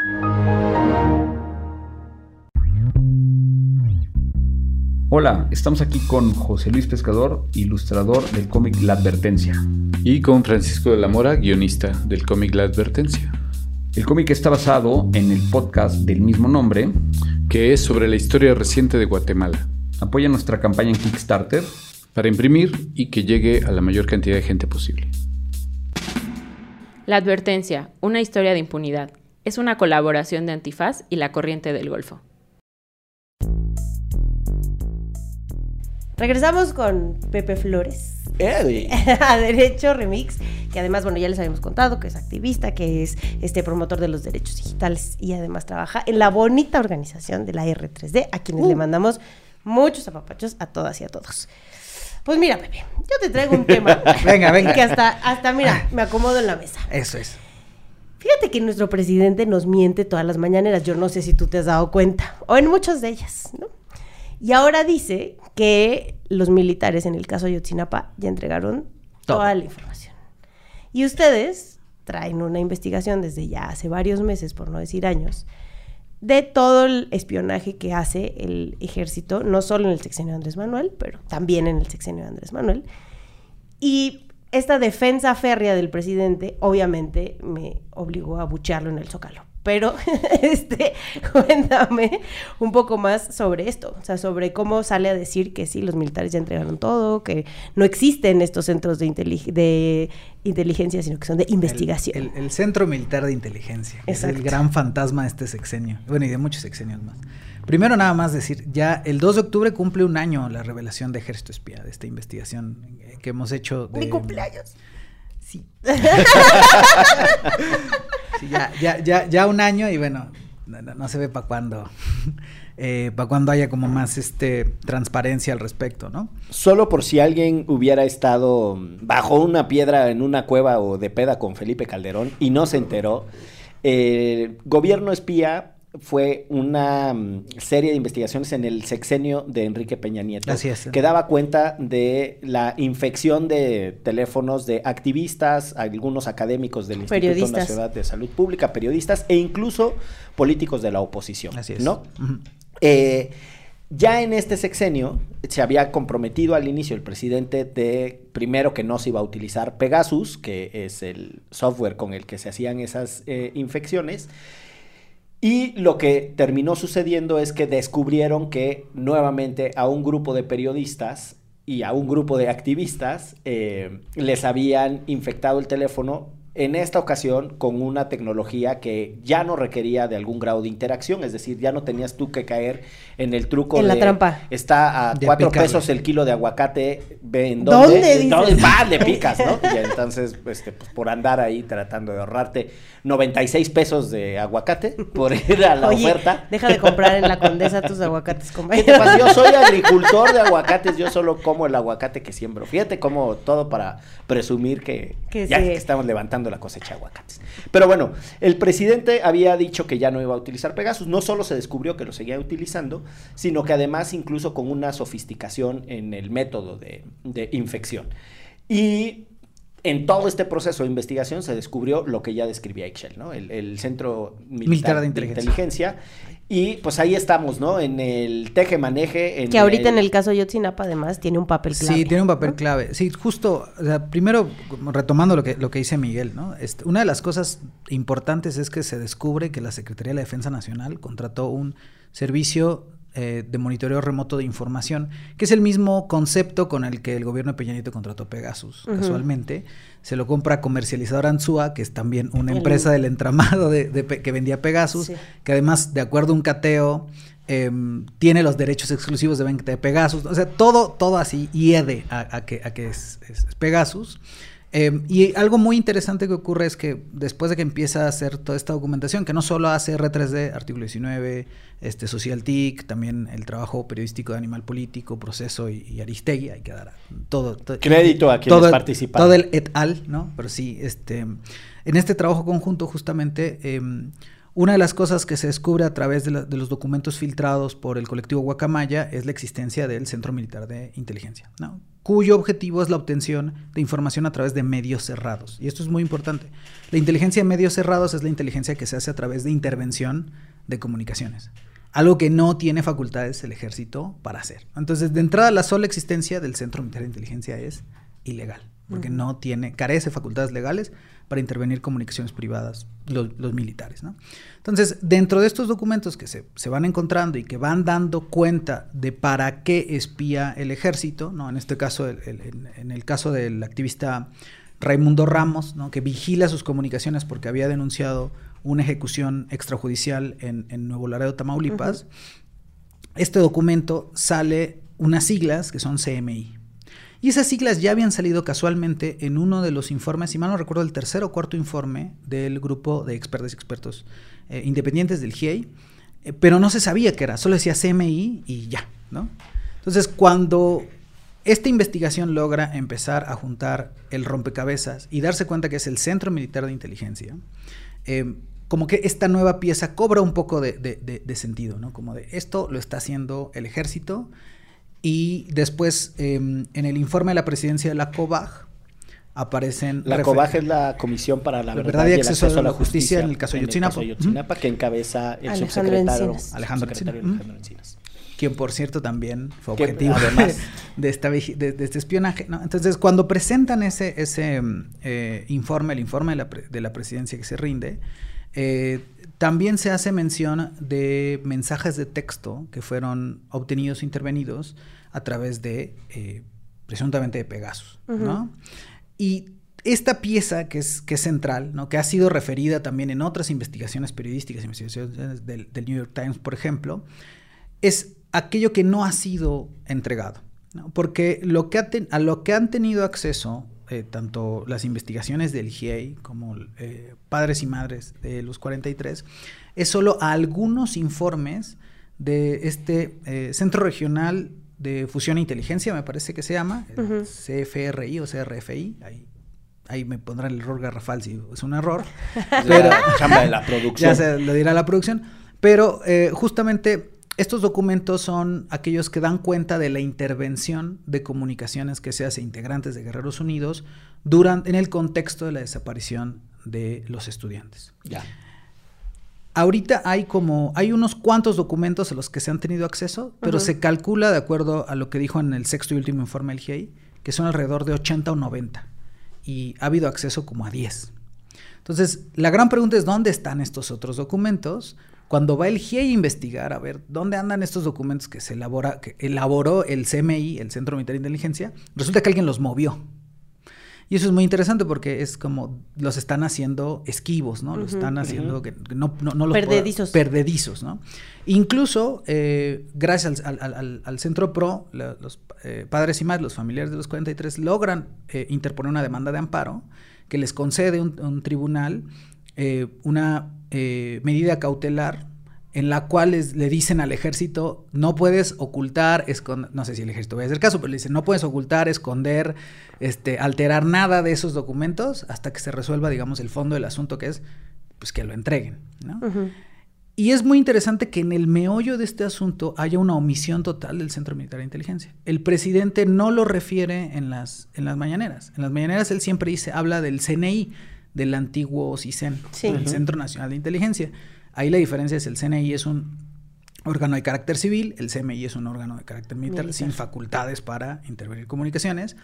Hola, estamos aquí con José Luis Pescador, ilustrador del cómic La Advertencia. Y con Francisco de la Mora, guionista del cómic La Advertencia, El cómic está basado en el podcast del mismo nombre. que es sobre la historia reciente de Guatemala, Apoya nuestra campaña en Kickstarter. para imprimir y que llegue a la mayor cantidad de gente posible. La advertencia, una historia de impunidad, es una colaboración de Antifaz y la Corriente del Golfo. Regresamos con Pepe Flores. Eh, a Derecho Remix, que además, bueno, ya les habíamos contado que es activista, que es este promotor de los derechos digitales y además trabaja en la bonita organización de la R3D, a quienes le mandamos muchos apapachos a todas y a todos. Pues mira, Pepe, yo te traigo un tema. Venga, venga. Que hasta, hasta, mira, me acomodo en la mesa. Eso es. Fíjate que nuestro presidente nos miente todas las mañaneras, yo no sé si tú te has dado cuenta, o en muchas de ellas, ¿no? Y ahora dice que los militares, en el caso de Yotzinapa, ya entregaron Todo. toda la información. Y ustedes traen una investigación desde ya hace varios meses, por no decir años, de todo el espionaje que hace el ejército, no solo en el sexenio de Andrés Manuel, pero también en el sexenio de Andrés Manuel. Y esta defensa férrea del presidente, obviamente, me obligó a buchearlo en el zócalo. Pero, este, cuéntame un poco más sobre esto, o sea, sobre cómo sale a decir que sí, los militares ya entregaron todo, que no existen estos centros de, intelig- de inteligencia, sino que son de investigación. El, el- el Centro Militar de Inteligencia. que Es el gran fantasma de este sexenio. Bueno, y de muchos sexenios más. Primero nada más decir, ya el 2 de octubre cumple un año la revelación de Ejército Espía, de esta investigación eh, que hemos hecho. De, Mi cumpleaños. Sí. Sí, ya, ya, ya, ya un año y bueno, no, no- se ve para cuándo. para cuando haya como más este transparencia al respecto, ¿no? Solo por si alguien hubiera estado bajo una piedra en una cueva o de peda con Felipe Calderón y no se enteró, el gobierno espía fue una mm, serie de investigaciones en el sexenio de Enrique Peña Nieto Así es. que daba cuenta de la infección de teléfonos de activistas, algunos académicos del Instituto. Nacional de Salud Pública, periodistas e incluso políticos de la oposición, Así es. ¿no? Eh, Ya en este sexenio se había comprometido al inicio el presidente de, primero, que no se iba a utilizar Pegasus, que es el software con el que se hacían esas eh, infecciones. Y lo que terminó sucediendo es que descubrieron que nuevamente a un grupo de periodistas y a un grupo de activistas eh, les habían infectado el teléfono en esta ocasión con una tecnología que ya no requería de algún grado de interacción, es decir, ya no tenías tú que caer en el truco En la trampa. está a De cuatro picarle. pesos el kilo de aguacate, ve en ¿Dónde dónde, dices? ¿Dónde va? le picas, ¿no? Y entonces, este, pues por andar ahí tratando de ahorrarte 96 pesos de aguacate por ir a la Oye, oferta. deja de comprar en la Condesa tus aguacates, ¿Qué compañero. te pasa? Yo soy agricultor de aguacates, yo solo como el aguacate que siembro. Fíjate como todo para presumir que, Que ya sí. que estamos levantando la cosecha de aguacates. Pero bueno, el presidente había dicho que ya no iba a utilizar Pegasus. No solo se descubrió que lo seguía utilizando, sino que además incluso con una sofisticación en el método de, de infección. Y en todo este proceso de investigación se descubrió lo que ya describía Excel, ¿no? El, el Centro Militar, Militar de de, Inteligencia. Y pues ahí estamos, ¿no? En el teje-maneje. en Que ahorita en el caso Yotzinapa, además, tiene un papel clave. Sí, tiene un papel ¿no? clave. Sí, justo, o sea, primero, retomando lo que, lo que dice Miguel, ¿no? Este, una de las cosas importantes es que se descubre que la Secretaría de la Defensa Nacional contrató un servicio eh, de monitoreo remoto de información, que es el mismo concepto con el que el gobierno de Peña Nieto contrató Pegasus, casualmente. Se lo compra comercializadora Ansua, que es también una El- empresa del entramado de, que vendía Pegasus, Sí. que además, de acuerdo a un cateo, em, tiene los derechos exclusivos de venta de Pegasus. O sea, todo, todo así hiede a, a que, a que es Pegasus. Em, y algo muy interesante que ocurre es que después de que empieza a hacer toda esta documentación, que no solo hace R3D, artículo 19, este, Social TIC, también el trabajo periodístico de Animal Político, Proceso y, y Aristegui, hay que dar todo, todo- Crédito a quienes todo participaron. Todo el et al, ¿no? Pero sí, este, en este trabajo conjunto justamente, em, una de las cosas que se descubre a través de, la- de los documentos filtrados por el colectivo Guacamaya es la existencia del Centro Militar de Inteligencia, ¿no? cuyo objetivo es la obtención de información a través de medios cerrados. Y esto es muy importante. La inteligencia de medios cerrados es la inteligencia que se hace a través de intervención de comunicaciones. Algo que no tiene facultades el ejército para hacer. Entonces, de entrada, la sola existencia del Centro Militar de Inteligencia es ilegal, porque no tiene, carece de facultades legales para intervenir comunicaciones privadas, los, los militares. ¿no? Entonces, dentro de estos documentos que se, se van encontrando y que van dando cuenta de para qué espía el ejército, ¿no? en este caso, el- el- en, en el caso del activista Raimundo Ramos, ¿no? que vigila sus comunicaciones porque había denunciado una ejecución extrajudicial en, en Nuevo Laredo, Tamaulipas, este documento sale unas siglas que son CMI. Y esas siglas ya habían salido casualmente en uno de los informes, si mal no recuerdo, el tercer o cuarto informe del grupo de expertos y expertos eh, independientes del GIEI, eh, pero no se sabía qué era, solo decía CMI y ya, ¿no? Entonces, cuando esta investigación logra empezar a juntar el rompecabezas y darse cuenta que es el Centro Militar de Inteligencia, eh, como que esta nueva pieza cobra un poco de, de- sentido, ¿no? Como de esto lo está haciendo el ejército y después eh, en el informe de la presidencia de la COBAG aparecen... La COBAG es la Comisión para la, La Verdad, y el Acceso a la Justicia, en el caso de Yotzinapa. Yotzinapa, que encabeza el Alejandro subsecretario Encinas. Alejandro subsecretario Encinas. Alejandro Encinas. quien por cierto también fue Que, objetivo además- de, esta, de, de este espionaje. ¿no? Entonces, cuando presentan ese, ese mm, eh, informe, el informe de la, pre- de la presidencia que se rinde, eh, también se hace mención de mensajes de texto que fueron obtenidos e intervenidos a través de, eh, presuntamente, de Pegasus. ¿no? Y esta pieza que es, que es central, ¿no? que ha sido referida también en otras investigaciones periodísticas, investigaciones del, del New York Times, por ejemplo, es aquello que no ha sido entregado. ¿no? Porque lo que ha ten- a lo que han tenido acceso eh, tanto las investigaciones del GIEI como eh, padres y madres de los 43 es solo a algunos informes de este eh, Centro Regional de Fusión e Inteligencia, me parece que se llama. CFRI o CRFI, ahí, ahí me pondrán el error garrafal si es un error. Pero, la chamba de la producción. Ya se lo dirá la producción. Pero eh, justamente estos documentos son aquellos que dan cuenta de la intervención de comunicaciones que se hace integrantes de Guerreros Unidos durante, en el contexto de la desaparición de los estudiantes. Ya. ahorita hay como, hay unos cuantos documentos a los que se han tenido acceso, pero se calcula de acuerdo a lo que dijo en el sexto y último informe del GIEI, que son alrededor de 80 o 90. Y ha habido acceso como a 10. Entonces, la gran pregunta es dónde están estos otros documentos. Cuando va el GIEI a investigar, a ver dónde andan estos documentos que se elabora, que elaboró el CMI, el Centro Militar de Inteligencia, resulta que alguien los movió. Y eso es muy interesante porque es como los están haciendo esquivos, ¿no? Los están haciendo que que no, no, no los Perdedizos. perdedizos, ¿no? Incluso, eh, gracias al, al- al- al Centro PRO, la- los eh, padres y madres, los familiares de los 43, logran eh, interponer una demanda de amparo que les concede un, un tribunal eh, una eh, medida cautelar en la cual les- le dicen al ejército, no puedes ocultar, esconder, no sé si el ejército va a hacer caso, pero le dicen, no puedes ocultar, esconder, este, alterar nada de esos documentos hasta que se resuelva, digamos, el fondo del asunto que es, pues que lo entreguen. Y es muy interesante que en el meollo de este asunto haya una omisión total del Centro Militar de Inteligencia. El presidente no lo refiere en las, en las mañaneras. En las mañaneras él siempre dice, habla del CNI, del antiguo CISEN, Sí. el. Centro Nacional de Inteligencia. Ahí la diferencia es el CNI es un órgano de carácter civil, el CMI es un órgano de carácter militar, Militar. sin facultades para intervenir comunicaciones.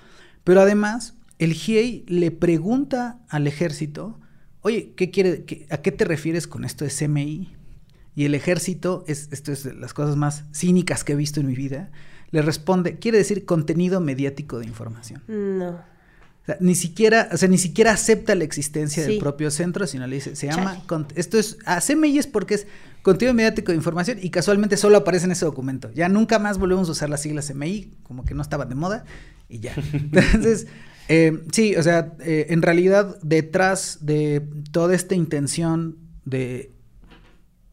Pero además, el GIEI le pregunta al ejército, oye, ¿qué quiere, qué- ¿a qué te refieres con esto de CMI? Y el ejército, es, esto es de las cosas más cínicas que he visto en mi vida, le responde, quiere decir contenido mediático de información. No. O sea, ni siquiera, o sea, ni siquiera acepta la existencia del propio centro, sino le dice, se llama, esto es, a CMI es porque es contenido mediático de información y casualmente solo aparece en ese documento. Ya nunca más volvemos a usar las siglas CMI, como que no estaban de moda y ya. Entonces, eh, sí, o sea, eh, en realidad detrás de toda esta intención de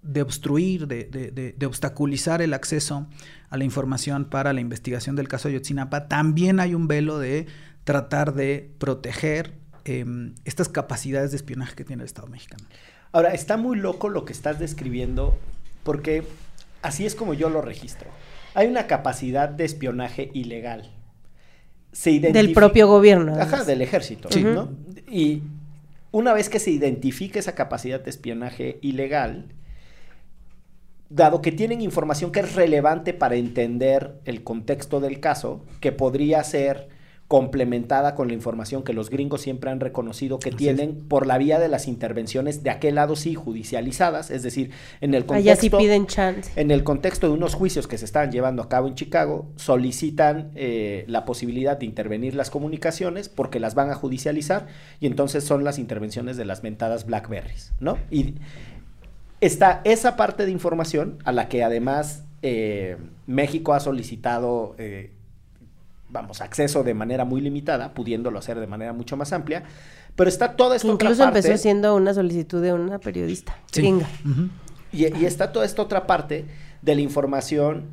de obstruir, de, de- de- de obstaculizar el acceso a la información para la investigación del caso Ayotzinapa, también hay un velo de tratar de proteger em, estas capacidades de espionaje que tiene el Estado mexicano. Ahora, está muy loco lo que estás describiendo, porque así es como yo lo registro. Hay una capacidad de espionaje ilegal. Se Del identifica- propio gobierno. Ajá, del ejército, Sí. ¿no? Y una vez que se identifique esa capacidad de espionaje ilegal, dado que tienen información que es relevante para entender el contexto del caso, que podría ser complementada con la información que los gringos siempre han reconocido que Así tienen por la vía de las intervenciones de aquel lado sí judicializadas, es decir, en el Allá sí contexto piden chance. en el contexto de unos juicios que se estaban llevando a cabo en Chicago, solicitan eh, la posibilidad de intervenir las comunicaciones porque las van a judicializar y entonces son las intervenciones de las mentadas Blackberries, ¿no? Y está esa parte de información a la que además eh, México ha solicitado, eh, vamos, acceso de manera muy limitada, pudiéndolo hacer de manera mucho más amplia, pero está toda esta Que otra incluso parte. empezó siendo una solicitud de una periodista Sí. gringa. Ujú. Y, y está toda esta otra parte de la información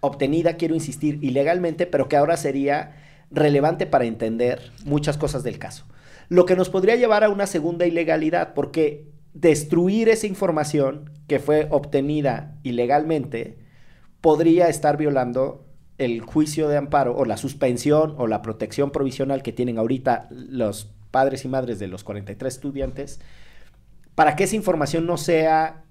obtenida, quiero insistir, ilegalmente, pero que ahora sería relevante para entender muchas cosas del caso. Lo que nos podría llevar a una segunda ilegalidad, porque destruir esa información que fue obtenida ilegalmente podría estar violando el juicio de amparo o la suspensión o la protección provisional que tienen ahorita los padres y madres de los 43 estudiantes para que esa información no sea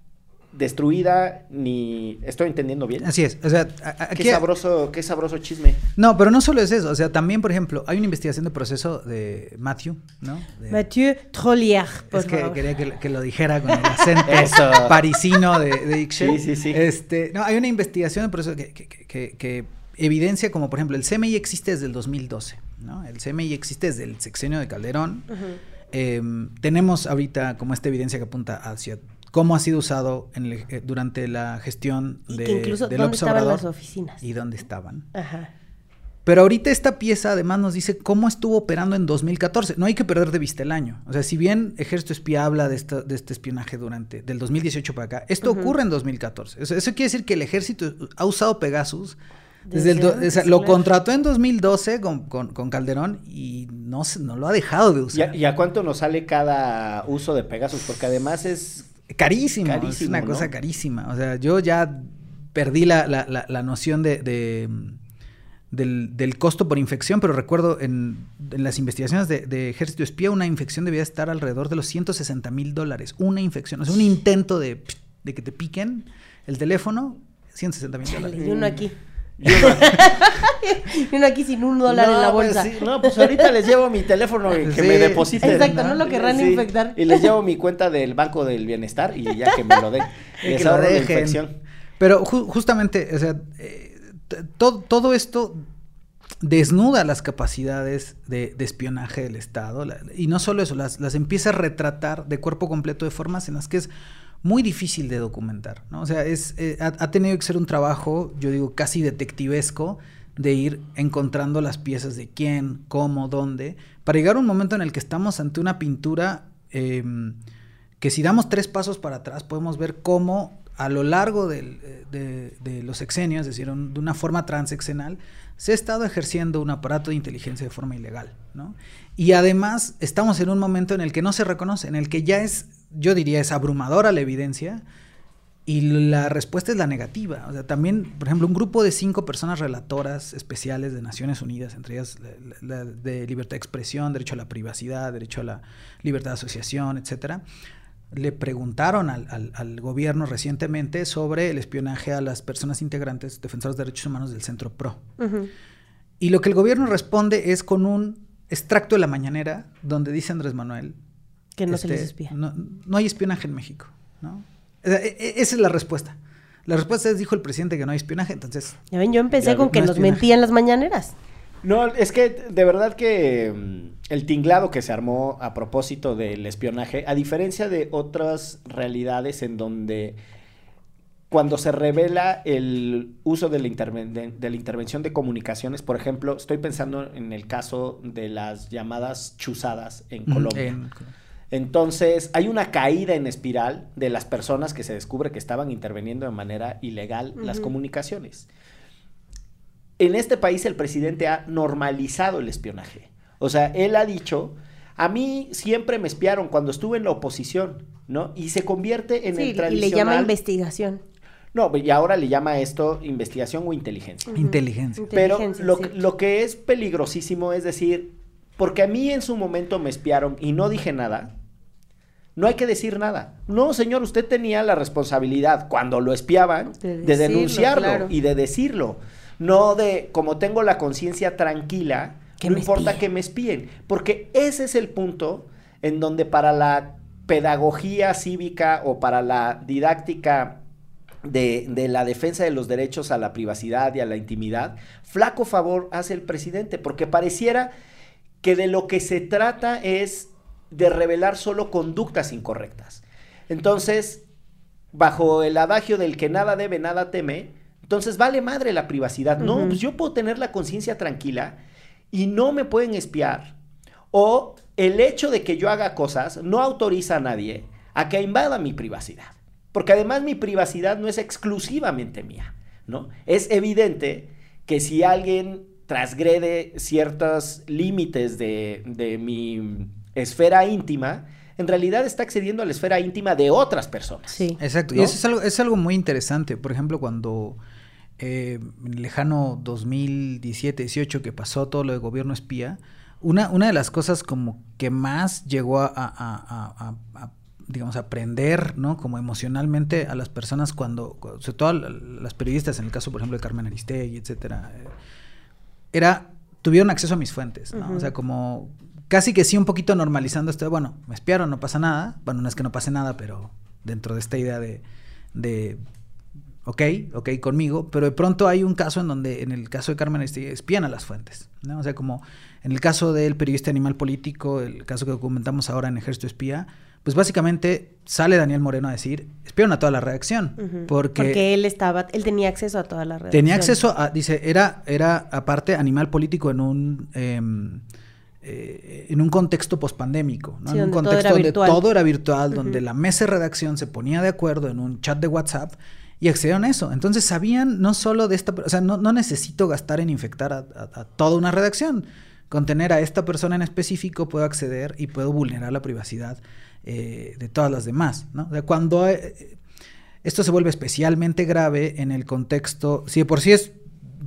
destruida ni estoy entendiendo bien. Así es. O sea, aquí- Qué sabroso, qué sabroso chisme. No, pero no solo es eso. O sea, también, por ejemplo, hay una investigación de proceso de Matthew, ¿no? De- Mathieu Trollier, por es que favor. quería que, que lo dijera con el acento Eso. parisino de, de Ixchel. Sí, sí, sí. Este, no, hay una investigación de proceso que, que- que- que evidencia como, por ejemplo, el CMI existe desde el 2012, ¿no? El CMI existe desde el sexenio de Calderón. Eh, tenemos ahorita como esta evidencia que apunta hacia cómo ha sido usado en el- eh, durante la gestión Y de, que incluso del dónde estaban observador las oficinas. y dónde estaban. Ajá. Pero ahorita esta pieza además nos dice cómo estuvo operando en 2014. No hay que perder de vista el año. O sea, si bien Ejército Espía habla de, esta- de este espionaje durante del 2018 para acá, esto ocurre en 2014. Eso, eso quiere decir que el Ejército ha usado Pegasus. Desde el Desde do- sea, lo contrató en 2012 con, con- con Calderón y no, se- no lo ha dejado de ¿Y a, usar. y a cuánto nos sale cada uso de Pegasus? Porque además es... Carísimo, es una ¿no? cosa carísima. O sea, yo ya perdí la, la- la- la noción de, de, del, del costo por infección, pero recuerdo en, en las investigaciones de, de Ejército Espía, una infección debía estar alrededor de los 160 mil dólares. Una infección, o sea, un intento de, de que te piquen el teléfono, 160 mil dólares. y uno aquí. Yo no- Y uno aquí sin un dólar en la pues bolsa. sí, no, pues ahorita les llevo mi teléfono y que Sí. me depositen. Exacto, no lo querrán infectar. Y les llevo mi cuenta del Banco del Bienestar y ya que me lo den. Y Les que ahorro la dejen. infección. Pero ju- justamente, o sea, eh, todo, todo esto desnuda las capacidades de, de espionaje del Estado. la- y no solo eso, las, las empieza a retratar de cuerpo completo de formas en las que es muy difícil de documentar. ¿no? O sea, es, eh, ha, tenido que ser un trabajo, yo digo, casi detectivesco de ir encontrando las piezas de quién, cómo, dónde, para llegar a un momento en el que estamos ante una pintura em, que si damos tres pasos para atrás podemos ver cómo a lo largo eh, de, los sexenios, es decir, de una forma transeccional, se ha estado ejerciendo un aparato de inteligencia de forma ilegal, ¿no? Y además estamos en un momento en el que no se reconoce, en el que ya es, yo diría, es abrumadora la evidencia y la respuesta es la negativa. O sea, también, por ejemplo, un grupo de cinco personas relatoras especiales de Naciones Unidas, entre ellas la, la- la de libertad de expresión, derecho a la privacidad, derecho a la libertad de asociación, etcétera, le preguntaron al, al- al gobierno recientemente sobre el espionaje a las personas integrantes, defensoras de derechos humanos del Centro PRO. Y lo que el gobierno responde es con un extracto de la mañanera donde dice Andrés Manuel Que no se este, les espía. No, no hay espionaje en México, ¿no? Sea, e- e- esa es la respuesta. La respuesta es, dijo el presidente, que no hay espionaje, entonces... Ya ven, yo empecé Ya con que no nos espionaje. mentían las mañaneras. No, es que de verdad que mm, el tinglado que se armó a propósito del espionaje, a diferencia de otras realidades en donde cuando se revela el uso de la, de- de la intervención de comunicaciones, por ejemplo, estoy pensando en el caso de las llamadas chuzadas en Colombia. en- Entonces, hay una caída en espiral de las personas que se descubre que estaban interviniendo de manera ilegal las comunicaciones. En este país el presidente ha normalizado el espionaje. O sea, él ha dicho, a mí siempre me espiaron cuando estuve en la oposición, ¿no? Y se convierte en Sí, el y tradicional... le llama investigación. No, y ahora le llama esto investigación o inteligencia. Inteligencia. Pero Inteligencia, lo, sí. lo que es peligrosísimo es decir, porque a mí en su momento me espiaron y no dije nada, no hay que decir nada. No, señor, usted tenía la responsabilidad cuando lo espiaban De denunciarlo claro. y de decirlo. No de, como tengo la conciencia tranquila, Que no importa espíen. que me espíen. Porque ese es el punto en donde para la pedagogía cívica o para la didáctica de, de la defensa de los derechos a la privacidad y a la intimidad, flaco favor hace el presidente, porque pareciera que de lo que se trata es de revelar solo conductas incorrectas. Entonces, bajo el adagio del que nada debe, nada teme, entonces vale madre la privacidad. No, pues yo puedo tener la conciencia tranquila y no me pueden espiar. O el hecho de que yo haga cosas no autoriza a nadie a que invada mi privacidad. Porque además mi privacidad no es exclusivamente mía, ¿no? Es evidente que si alguien transgrede ciertos límites de, de mi esfera íntima, en realidad está accediendo a la esfera íntima de otras personas. Sí. Exacto. ¿No? Y eso es algo, es algo muy interesante. Por ejemplo, cuando eh, en el lejano 2017-18 que pasó todo lo de gobierno espía, una, una de las cosas como que más llegó a, a- a- a- a, digamos, aprender, ¿no? Como emocionalmente a las personas cuando, cu- sobre todo a las periodistas, en el caso, por ejemplo, de Carmen Aristegui, etcétera, eh, era, tuvieron acceso a mis fuentes, ¿no? O sea, como casi que sí un poquito normalizando esto, de, bueno, me espiaron, no pasa nada, bueno, no es que no pase nada, pero dentro de esta idea de, de ok, ok conmigo, pero de pronto hay un caso en donde, en el caso de Carmen Aristegui, espían a las fuentes, ¿no? O sea, como en el caso del periodista animal político, el caso que documentamos ahora en Ejército Espía, pues básicamente sale Daniel Moreno a decir, espiaron a toda la redacción, porque, él estaba, él tenía acceso a toda la red. tenía acceso a, dice, era, era aparte animal político en un... em, eh, en un contexto pospandémico, ¿no? Sí, en un todo contexto era donde virtual. todo era virtual, donde la mesa de redacción se ponía de acuerdo en un chat de WhatsApp y accedieron a eso. Entonces sabían no solo de esta, o sea, no, no necesito gastar en infectar a, toda una redacción. Con tener a esta persona en específico puedo acceder y puedo vulnerar la privacidad eh, de todas las demás. O sea, cuando eh, esto se vuelve especialmente grave en el contexto, si de por sí es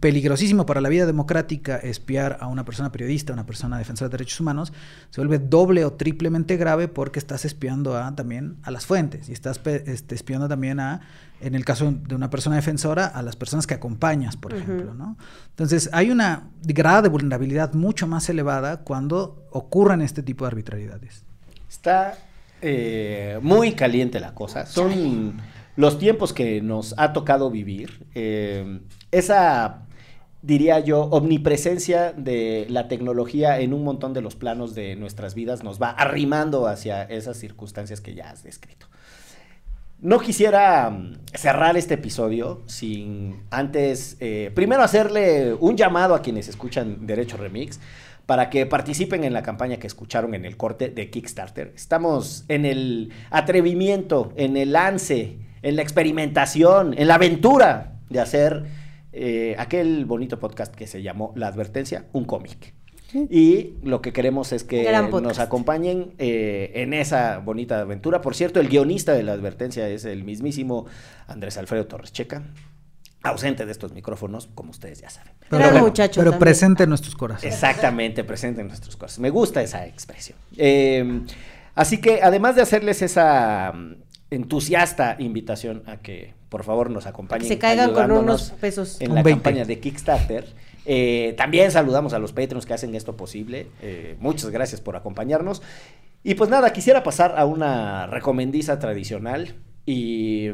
peligrosísimo para la vida democrática espiar a una persona periodista, a una persona defensora de derechos humanos, se vuelve doble o triplemente grave porque estás espiando a, también a las fuentes y estás este, espiando también a, en el caso de una persona defensora, a las personas que acompañas, por ejemplo. ¿no? Entonces, hay una grado de vulnerabilidad mucho más elevada cuando ocurren este tipo de arbitrariedades. Está eh, muy caliente la cosa. Son los tiempos que nos ha tocado vivir. Eh, esa diría yo, omnipresencia de la tecnología en un montón de los planos de nuestras vidas nos va arrimando hacia esas circunstancias que ya has descrito. No quisiera mm, cerrar este episodio sin antes, eh, primero hacerle un llamado a quienes escuchan Derecho Remix para que participen en la campaña que escucharon en el corte de Kickstarter. Estamos en el atrevimiento, en el lance, en la experimentación, en la aventura de hacer eh, aquel bonito podcast que se llamó La Advertencia, un cómic. Y lo que queremos es que nos acompañen eh, en esa bonita aventura. Por cierto, el guionista de la advertencia es el mismísimo Andrés Alfredo Torres Checa, ausente de estos micrófonos, como ustedes ya saben. Pero, pero presente en nuestros corazones. Exactamente, presente en nuestros corazones. Me gusta esa expresión. Eh, así que además de hacerles esa entusiasta invitación a que por favor nos acompañen. se caigan con unos pesos. En la campaña de Kickstarter. Eh, también saludamos a los Patreons que hacen esto posible. Eh, muchas gracias por acompañarnos. Y pues nada, quisiera pasar a una recomendiza tradicional y...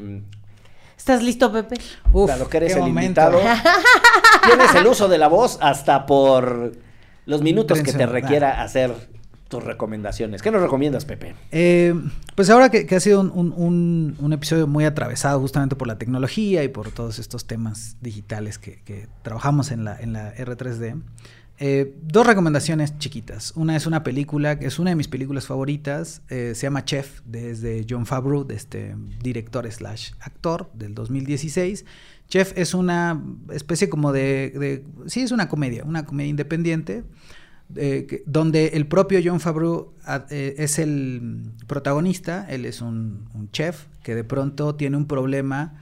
¿Estás listo, Pepe? Uf, claro que eres el invitado. Tienes el uso de la voz hasta por los minutos que te requiera hacer tus recomendaciones. ¿Qué nos recomiendas, Pepe? Eh, pues ahora que, ha sido un, episodio muy atravesado justamente por la tecnología y por todos estos temas digitales que, trabajamos en la, en la R3D, eh, dos recomendaciones chiquitas. Una es una película que es una de mis películas favoritas, eh, se llama Chef, desde John Favreau, este director slash actor del 2016. Chef es una especie como de, de sí, es una comedia, una comedia independiente eh, donde el propio John Favreau eh, es el protagonista, él es un, chef que de pronto tiene un problema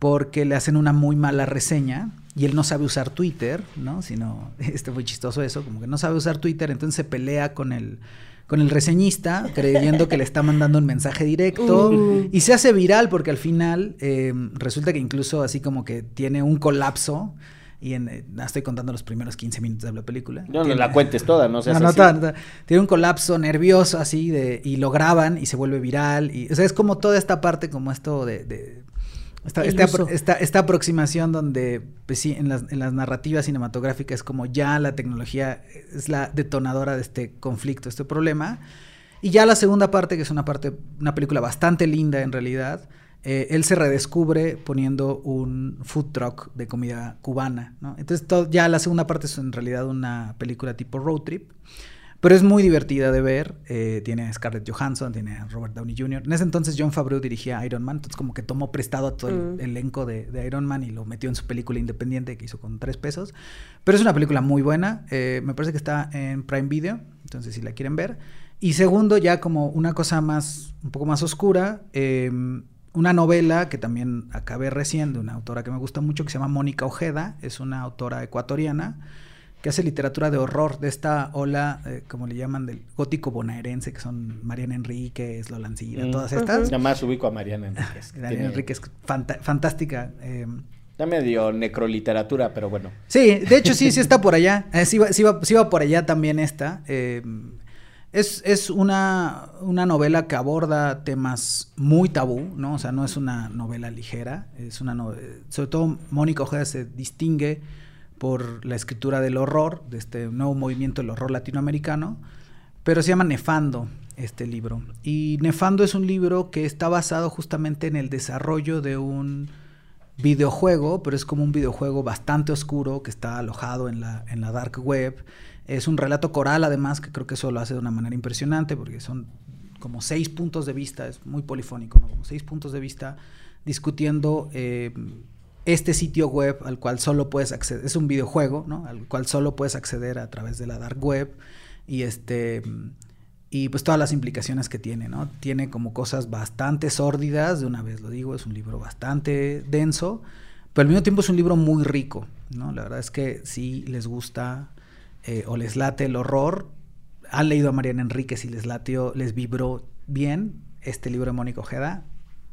porque le hacen una muy mala reseña y él no sabe usar Twitter, ¿no? Sino, este fue chistoso eso, como que no sabe usar Twitter, entonces se pelea con el, con el reseñista, creyendo que le está mandando un mensaje directo, uh. y se hace viral porque al final eh, resulta que incluso así como que tiene un colapso y en, eh, estoy contando los primeros 15 minutos de la película. No, no la cuentes toda, no sé no, Tiene un colapso nervioso así de, y lo graban y se vuelve viral. Y, o sea, es como toda esta parte, como esto de... esta, esta, esta, aproximación donde, pues sí, en las, en las narrativas cinematográficas, como ya la tecnología es la detonadora de este conflicto, este problema. Y ya la segunda parte, que es una parte, una película bastante linda en realidad, eh, él se redescubre poniendo un food truck de comida cubana, ¿no? Entonces ya la segunda parte es en realidad una película tipo road trip, pero es muy divertida de ver, eh, tiene a Scarlett Johansson, tiene a Robert Downey Jr. En ese entonces John Favreau dirigía Iron Man, entonces como que tomó prestado a todo el mm. elenco de, Iron Man y lo metió en su película independiente que hizo con tres pesos, pero es una película muy buena, eh, me parece que está en Prime Video, entonces si la quieren ver. Y segundo, ya como una cosa más, un poco más oscura, eh, una novela que también acabé recién de una autora que me gusta mucho que se llama Mónica Ojeda, es una autora ecuatoriana que hace literatura de horror de esta ola, eh, como le llaman, del gótico bonaerense, que son Mariana Enríquez, Lolancida, mm. todas estas. Uh más ubico a Mariana Enríquez. Mariana Enríquez, fantástica. Eh, ya medio necroliteratura, pero bueno. Sí, de hecho sí, sí está por allá. Eh, sí, va, sí, sí, va, por allá también esta. Eh, es, una, novela que aborda temas muy tabú, ¿no? O sea, no es una novela ligera. Es una sobre todo Mónica Ojeda se distingue por la escritura del horror, de este nuevo movimiento del horror latinoamericano, pero se llama Nefando este libro. Y Nefando es un libro que está basado justamente en el desarrollo de un videojuego, pero es como un videojuego bastante oscuro que está alojado en la, en la dark web es un relato coral, además, que creo que eso lo hace de una manera impresionante, porque son como seis puntos de vista, es muy polifónico, ¿no? Como seis puntos de vista discutiendo eh, este sitio web al cual solo puedes acceder, es un videojuego, ¿no? Al cual solo puedes acceder a través de la dark web y este y pues todas las implicaciones que tiene, ¿no? Tiene como cosas bastante sórdidas, de una vez lo digo, es un libro bastante denso, pero al mismo tiempo es un libro muy rico, ¿no? La verdad es que si les gusta eh, o les late el horror, han leído a Mariana Enrique, si les latió, les vibró bien este libro de Mónica Ojeda,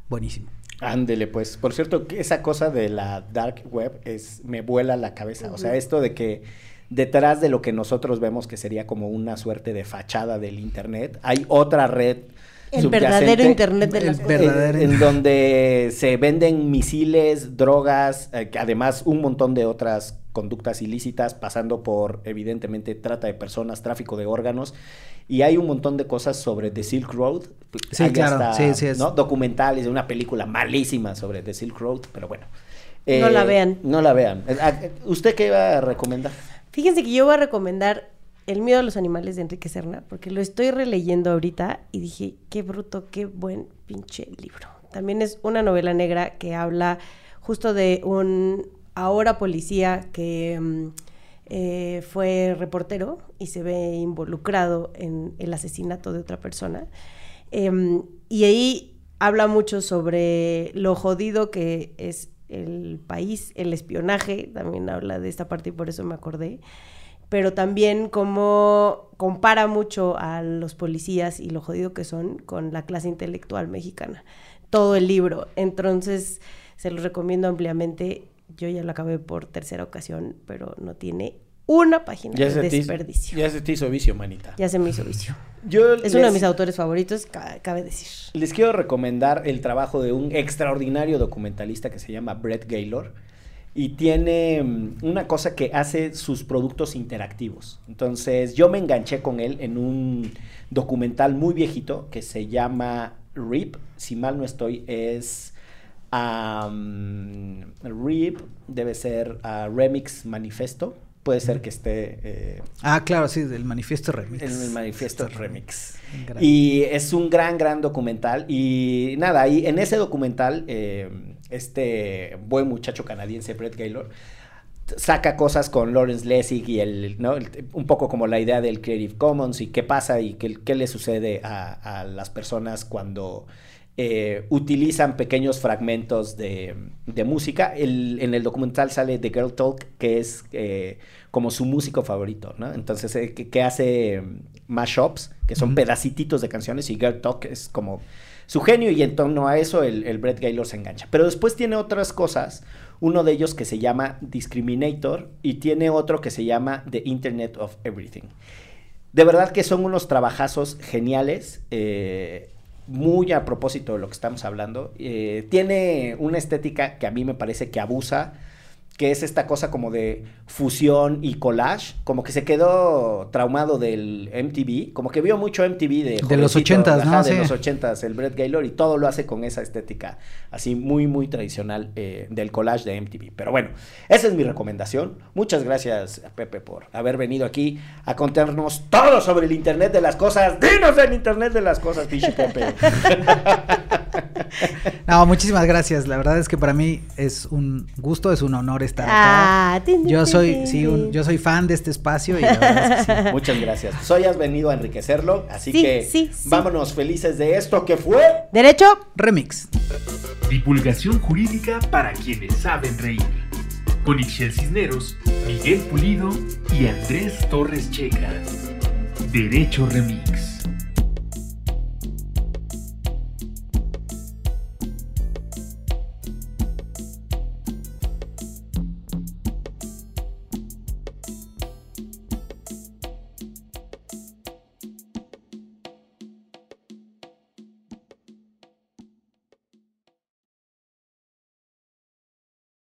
buenísimo. Ándele, pues. Por cierto, esa cosa de la dark web es me vuela la cabeza. O sea, esto de que detrás de lo que nosotros vemos que sería como una suerte de fachada del internet, hay otra red El verdadero internet de las cosas. eh, en donde se venden misiles, drogas, eh, que además un montón de otras conductas ilícitas, pasando por evidentemente trata de personas, tráfico de órganos, y hay un montón de cosas sobre The Silk Road. Sí, Hay claro, sí, sí es. ¿no? documentales de una película malísima sobre The Silk Road, pero bueno. No la vean. No la vean. Eh, ah, ¿Usted qué iba a recomendar? Fíjense que yo voy a recomendar El miedo a los animales de Enrique Serna, porque lo estoy releyendo ahorita y dije, qué bruto, qué buen pinche libro. También es una novela negra que habla justo de un ahora policía que mm, eh, fue reportero y se ve involucrado en el asesinato de otra persona. Em, y ahí habla mucho sobre lo jodido que es el país, el espionaje, también habla de esta parte y por eso me acordé, pero también como compara mucho a los policías y lo jodido que son con la clase intelectual mexicana. Todo el libro. Entonces, se los recomiendo ampliamente. Yo ya lo acabé por tercera ocasión, pero no tiene una página Ya de hizo- desperdicio. ya se te hizo vicio, manita. Ya se me hizo vicio. Yo Es uno de mis autores favoritos, ca- cabe decir. Les quiero recomendar el trabajo de un extraordinario documentalista que se llama Brett Gaylor y tiene mm, una cosa que hace sus productos interactivos. Entonces yo me enganché con él en un documental muy viejito que se llama RIP, si mal no estoy, es am, RIP, debe ser ah, Remix Manifesto, puede ser que esté... eh, Ah, claro, sí, del manifiesto remix. en el manifiesto remix. Gran. Y es un gran, gran documental. Y nada, ahí en ese documental, eh, este buen muchacho canadiense, Brett Gaylor, saca cosas con Lawrence Lessig y el, ¿no? El- un poco como la idea del Creative Commons y qué pasa y qué, qué le sucede a, a las personas cuando eh, utilizan pequeños fragmentos de, de música. El- en el documental sale The Girl Talk, que es eh, como su músico favorito, ¿no? Entonces, eh, que, que hace mm, mashups, que son Ujú. pedacititos de canciones, y Girl Talk es como su genio, y en torno a eso el, el Brett Gaylor se engancha. Pero después tiene otras cosas, uno de ellos que se llama Discriminator, y tiene otro que se llama The Internet of Everything. De verdad que son unos trabajazos geniales, eh, muy a propósito de lo que estamos hablando. Eh, tiene una estética que a mí me parece que abusa, que es esta cosa como de fusión y collage, como que se quedó traumado del MTV, como que vio mucho MTV de, De los jovencito, 80s, ¿no? ajá, de Sí. los 80s, el Brett Gaylor, y todo lo hace con esa estética así muy, muy tradicional eh, del collage de MTV. Pero bueno, esa es mi recomendación. Muchas gracias, Pepe, por haber venido aquí a contarnos todo sobre el Internet de las cosas. Dinos el Internet de las cosas, Pichi Pepe. No, muchísimas gracias. La verdad es que para mí es un gusto, es un honor estar Ah, acá. tin, Yo soy, sí, un- yo soy fan de este espacio y la verdad es que sí. Muchas gracias. Pues hoy has venido a enriquecerlo, así Sí, que sí, sí. vámonos felices de esto que fue. Derecho. Remix. Divulgación jurídica para quienes saben reír. Con Ixel Cisneros, Miguel Pulido y Andrés Torres Checa. Derecho Remix.